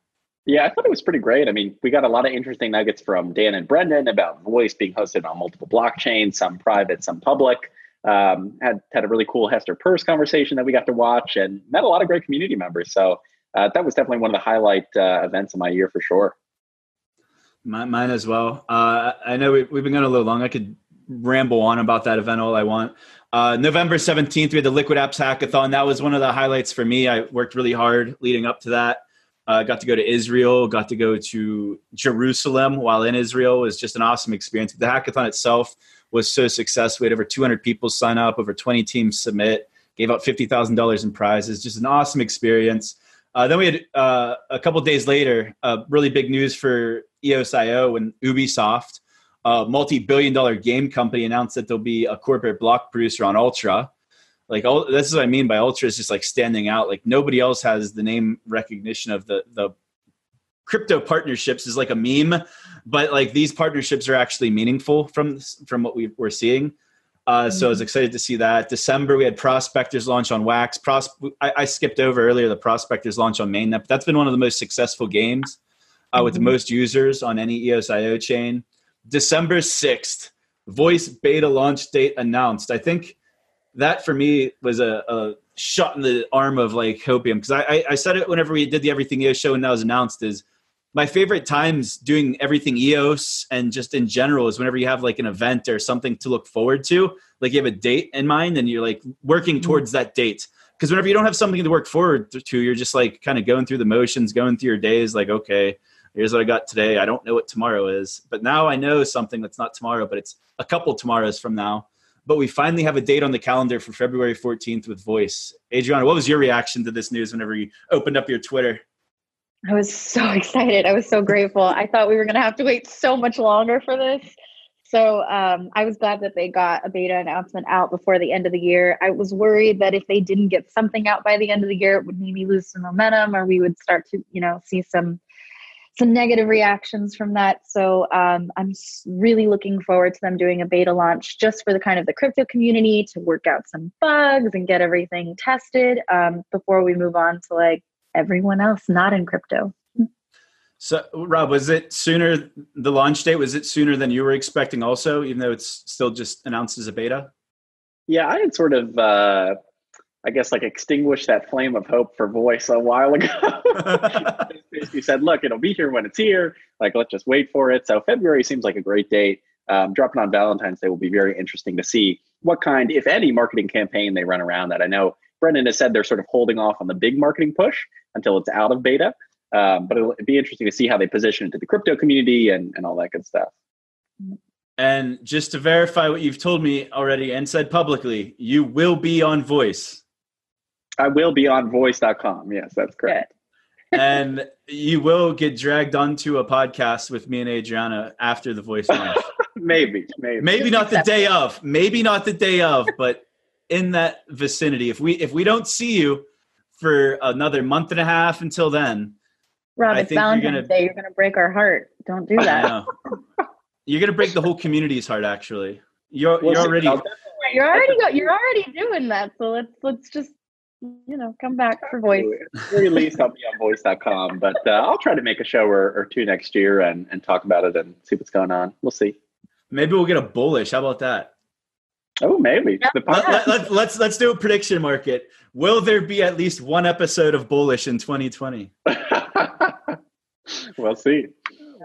Yeah, I thought it was pretty great. I mean, we got a lot of interesting nuggets from Dan and Brendan about voice being hosted on multiple blockchains, some private, some public. Um, had had a really cool Hester Peirce conversation that we got to watch, and met a lot of great community members. So uh, that was definitely one of the highlight uh, events of my year for sure. Mine, mine as well. Uh, I know we, we've been going a little long. I could ramble on about that event all I want. Uh, November 17th, we had the LiquidApps Hackathon. That was one of the highlights for me. I worked really hard leading up to that. Uh, got to go to Israel, got to go to Jerusalem while in Israel. It was just an awesome experience. The hackathon itself was so successful. We had over 200 people sign up, over 20 teams submit, gave out $50,000 in prizes. Just an awesome experience. Uh, then we had uh, a couple days later, uh, really big news for EOSIO and Ubisoft a multi-billion dollar game company announced that there'll be a corporate block producer on Ultra. Like all, this is what I mean by Ultra is just like standing out. Like nobody else has the name recognition of the the crypto partnerships is like a meme, but like these partnerships are actually meaningful from from what we were seeing. Uh, so I was mm-hmm. excited to see that. December we had Prospectors launch on Wax. Pros- I, I skipped over earlier the Prospectors launch on Mainnet. But that's been one of the most successful games uh, mm-hmm. with the most users on any EOSIO chain. December 6th, voice beta launch date announced. I think that for me was a, a shot in the arm of like Hopium because I, I, I, said it whenever we did the Everything EOS show and that was announced is my favorite times doing everything EOS and just in general is whenever you have like an event or something to look forward to, like you have a date in mind and you're like working mm-hmm. towards that date. Because whenever you don't have something to work forward to, you're just like kind of going through the motions, going through your days, like, okay, here's what I got today. I don't know what tomorrow is, but now I know something that's not tomorrow, but it's a couple tomorrows from now. But we finally have a date on the calendar for February 14th with Voice. Adriana, what was your reaction to this news whenever you opened up your Twitter? I was so excited. I was so grateful. I thought we were going to have to wait so much longer for this. So um, I was glad that they got a beta announcement out before the end of the year. I was worried that if they didn't get something out by the end of the year, it would maybe lose some momentum, or we would start to, you know, see some some negative reactions from that. So um, I'm really looking forward to them doing a beta launch just for the kind of the crypto community to work out some bugs and get everything tested um, before we move on to like everyone else not in crypto. So, Rob, was it sooner the launch date? Was it sooner than you were expecting? Also, even though it's still just announced as a beta. Yeah, I had sort of, uh, I guess, like extinguished that flame of hope for voice a while ago. basically said, "Look, it'll be here when it's here. Like, let's just wait for it." So February seems like a great date. Um, dropping on Valentine's Day will be very interesting to see what kind, if any, marketing campaign they run around that. I know Brendan has said they're sort of holding off on the big marketing push until it's out of beta. Um, but it'll be interesting to see how they position it to the crypto community and, and all that good stuff. And just to verify what you've told me already and said publicly, you will be on voice. I will be on voice.com. Yes, that's correct. and you will get dragged onto a podcast with me and Adriana after the voice launch. maybe, maybe. Maybe not the day of. Maybe not the day of, but in that vicinity. If we if we don't see you for another month and a half until then, Rob, I it's Valentine's you're gonna, Day. You're gonna break our heart. Don't do that. you're gonna break the whole community's heart. Actually, you're you're already you're already you're already doing that. So let's let's just you know come back for voice. At the very least, I'll be on voice.com, but uh, I'll try to make a show or, or two next year and and talk about it and see what's going on. We'll see. Maybe we'll get a bullish. How about that? Oh, maybe. Let, let, let, let's let's do a prediction market. Will there be at least one episode of Bullish in 2020? we'll see.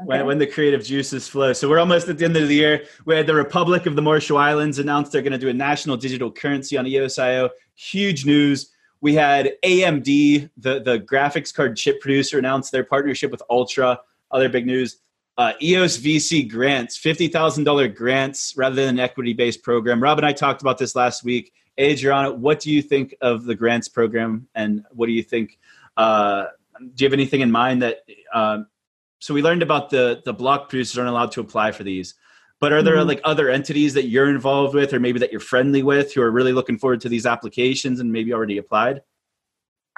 When, when the creative juices flow. So we're almost at the end of the year. We had the Republic of the Marshall Islands announced they're going to do a national digital currency on EOSIO. Huge news. We had AMD, the, the graphics card chip producer, announced their partnership with Ultra. Other big news. Uh, EOS VC grants, $50,000 grants rather than an equity based program. Rob and I talked about this last week. Adriana, what do you think of the grants program and what do you think? Uh, do you have anything in mind that? Um, so we learned about the the block producers aren't allowed to apply for these, but are there mm-hmm. like other entities that you're involved with, or maybe that you're friendly with, who are really looking forward to these applications and maybe already applied?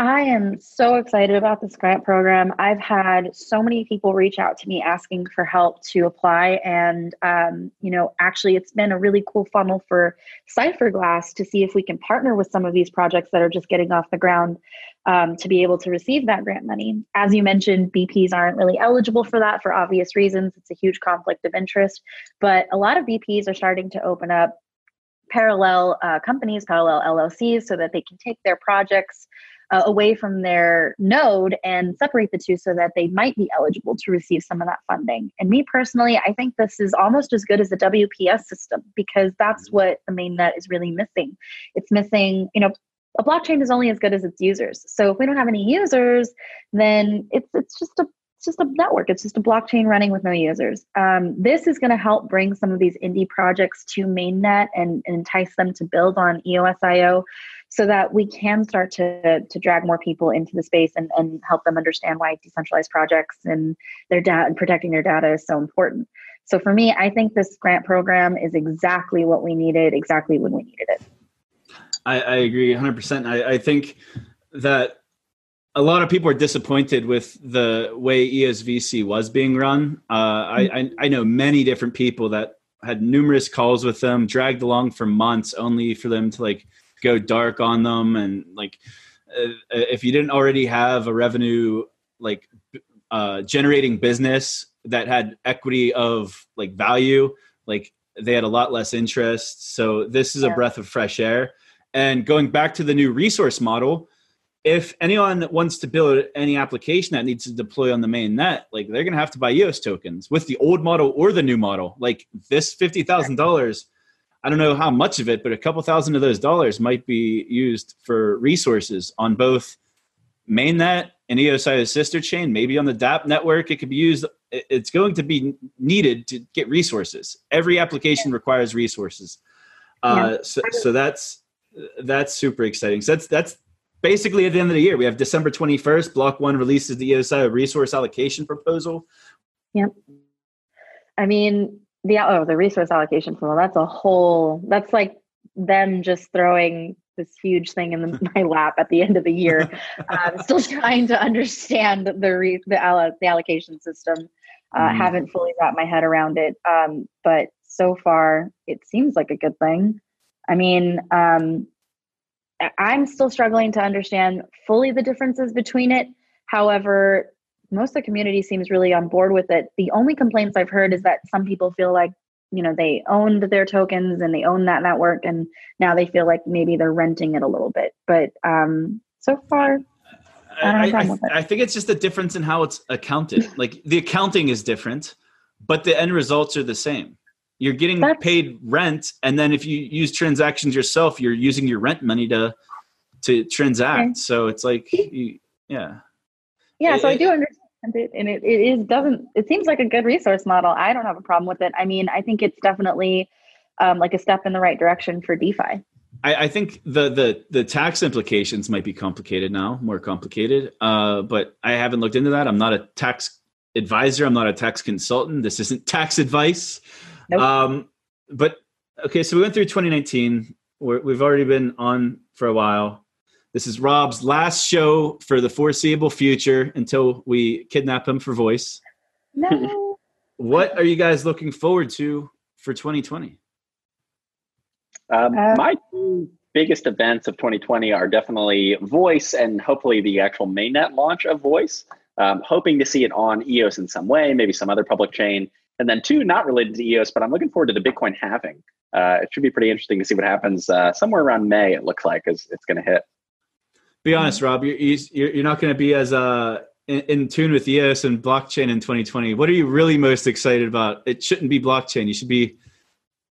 I am so excited about this grant program. I've had so many people reach out to me asking for help to apply. And, um, you know, actually, it's been a really cool funnel for Cypherglass to see if we can partner with some of these projects that are just getting off the ground um, to be able to receive that grant money. As you mentioned, BPs aren't really eligible for that for obvious reasons. It's a huge conflict of interest. But a lot of BPs are starting to open up parallel uh, companies, parallel LLCs, so that they can take their projects uh, away from their node and separate the two so that they might be eligible to receive some of that funding. And me personally, I think this is almost as good as the WPS system because that's mm-hmm. what the mainnet is really missing. It's missing, you know, a blockchain is only as good as its users. So if we don't have any users, then it's it's just a it's just a network. It's just a blockchain running with no users. Um, this is going to help bring some of these indie projects to mainnet and, and entice them to build on EOSIO so that we can start to, to drag more people into the space and, and help them understand why decentralized projects and their data and protecting their data is so important. So for me, I think this grant program is exactly what we needed, exactly when we needed it. I, I agree 100%. I, I think that a lot of people are disappointed with the way EOS VC was being run. Uh, I, I, I know many different people that had numerous calls with them, dragged along for months, only for them to like go dark on them and like uh, if you didn't already have a revenue like uh, generating business that had equity of like value like they had a lot less interest so this is a breath of fresh air and going back to the new resource model if anyone that wants to build any application that needs to deploy on the main net like they're going to have to buy eos tokens with the old model or the new model like this $50000 I don't know how much of it, but a couple thousand of those dollars might be used for resources on both mainnet and EOS EOSI's sister chain, maybe on the DAPP network. It could be used. It's going to be needed to get resources. Every application requires resources. Uh, so, so that's that's super exciting. So that's that's basically at the end of the year. We have December 21st. Block one releases the EOSI resource allocation proposal. Yep. I mean, the oh, the resource allocation proposal. That's a whole. That's like them just throwing this huge thing in the, my lap at the end of the year. I'm still trying to understand the re, the, allo, the allocation system. Uh, mm. Haven't fully wrapped my head around it, um, but so far it seems like a good thing. I mean, um, I'm still struggling to understand fully the differences between it. However, most of the community seems really on board with it. The only complaints I've heard is that some people feel like, you know, they owned their tokens and they own that network and now they feel like maybe they're renting it a little bit. But um, so far, I, I, I, I, think it's just a difference in how it's accounted. like the accounting is different, but the end results are the same. You're getting That's, paid rent, and then if you use transactions yourself, you're using your rent money to to transact. Okay. So it's like, you, yeah, yeah. It, so I do understand it, and it, it is doesn't. It seems like a good resource model. I don't have a problem with it. I mean, I think it's definitely um, like a step in the right direction for DeFi. I, I, think the the the tax implications might be complicated now, more complicated. Uh, but I haven't looked into that. I'm not a tax advisor. I'm not a tax consultant. This isn't tax advice. Nope. Um, but okay, so we went through 2019. we we've already been on for a while. This is Rob's last show for the foreseeable future until we kidnap him for voice. No. what are you guys looking forward to for 2020? Um, uh, my two biggest events of 2020 are definitely Voice and hopefully the actual mainnet launch of Voice. Um, hoping to see it on EOS in some way, maybe some other public chain. And then two, not related to EOS, but I'm looking forward to the Bitcoin halving. Uh, it should be pretty interesting to see what happens uh, somewhere around May. It looks like as it's going to hit. Be honest, Rob. You're you're not going to be as uh, in, in, tune with EOS and blockchain in 2020. What are you really most excited about? It shouldn't be blockchain. You should be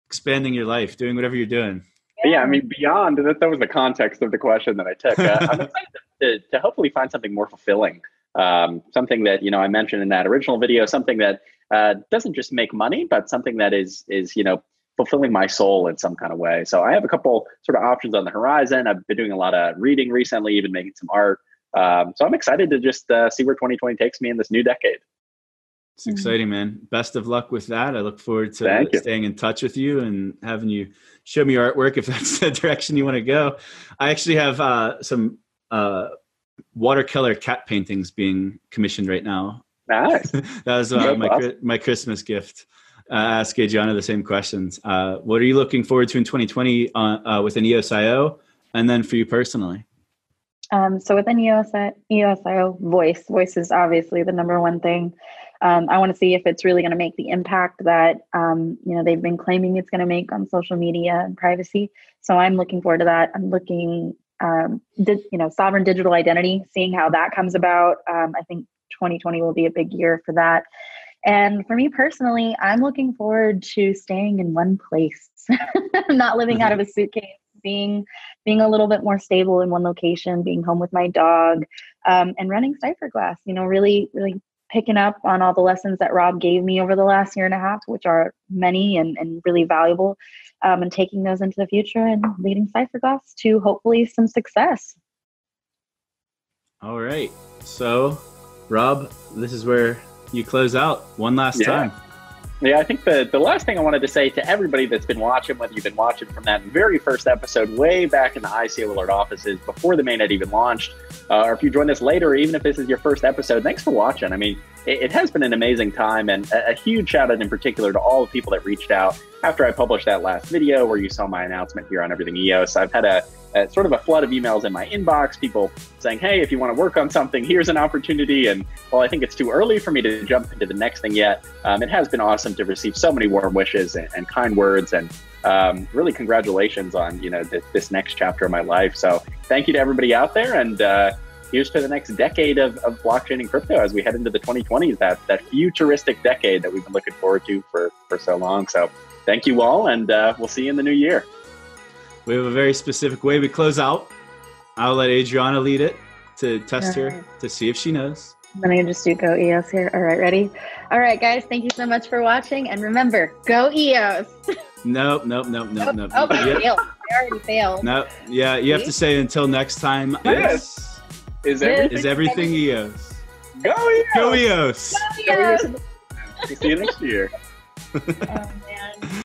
expanding your life, doing whatever you're doing. Yeah, I mean, beyond that, that was the context of the question that I took. Uh, I'm excited to, to hopefully find something more fulfilling. Um, something that you know I mentioned in that original video, something that uh, doesn't just make money, but something that is is you know fulfilling my soul in some kind of way. So I have a couple sort of options on the horizon. I've been doing a lot of reading recently, even making some art. Um, so I'm excited to just uh, see where 2020 takes me in this new decade. It's exciting, man. Best of luck with that. I look forward to staying in touch with you and having you show me your artwork if that's the direction you want to go. I actually have uh, some uh, watercolor cat paintings being commissioned right now Nice. that was uh, my my Christmas gift. Uh, ask Adriana the same questions. Uh, what are you looking forward to in 2020 uh, uh, within EOSIO, and then for you personally? Um, so within EOSI, EOSIO, voice, voice is obviously the number one thing. Um, I want to see if it's really going to make the impact that um, you know they've been claiming it's going to make on social media and privacy. So I'm looking forward to that. I'm looking, um, di- you know, sovereign digital identity, seeing how that comes about. Um, I think 2020 will be a big year for that. And for me personally, I'm looking forward to staying in one place, not living out of a suitcase, being being a little bit more stable in one location, being home with my dog, um, and running Cypherglass. You know, really, really picking up on all the lessons that Rob gave me over the last year and a half, which are many and, and really valuable, um, and taking those into the future and leading Cypherglass to hopefully some success. All right. So Rob, this is where you close out one last yeah. time. Yeah, I think the, the last thing I wanted to say to everybody that's been watching, whether you've been watching from that very first episode way back in the ICO Alert offices before the mainnet even launched, uh, or if you join us later, even if this is your first episode, thanks for watching. I mean, it, it has been an amazing time, and a, a, huge shout out in particular to all the people that reached out after I published that last video where you saw my announcement here on Everything EOS. I've had a, a sort of a flood of emails in my inbox, people saying, hey, if you want to work on something, here's an opportunity. And while I think it's too early for me to jump into the next thing yet, um, it has been awesome to receive so many warm wishes and, and kind words and um, really congratulations on you know th- this next chapter of my life. So thank you to everybody out there, and uh, here's to the next decade of, of blockchain and crypto as we head into the 2020s. That that futuristic decade that we've been looking forward to for for so long. So thank you all, and uh, we'll see you in the new year. We have a very specific way we close out. I'll let Adriana lead it to test her to see if she knows. Then I just do go EOS here. All right, ready? All right, guys, thank you so much for watching. And remember, go EOS. Nope, nope, nope, nope, nope. Oh, yep. I already failed. No, yeah, you have to say until next time. Yes. Is Yes. everything? Is everything EOS? Go EOS! Go EOS! Yeah. See you next year. Um,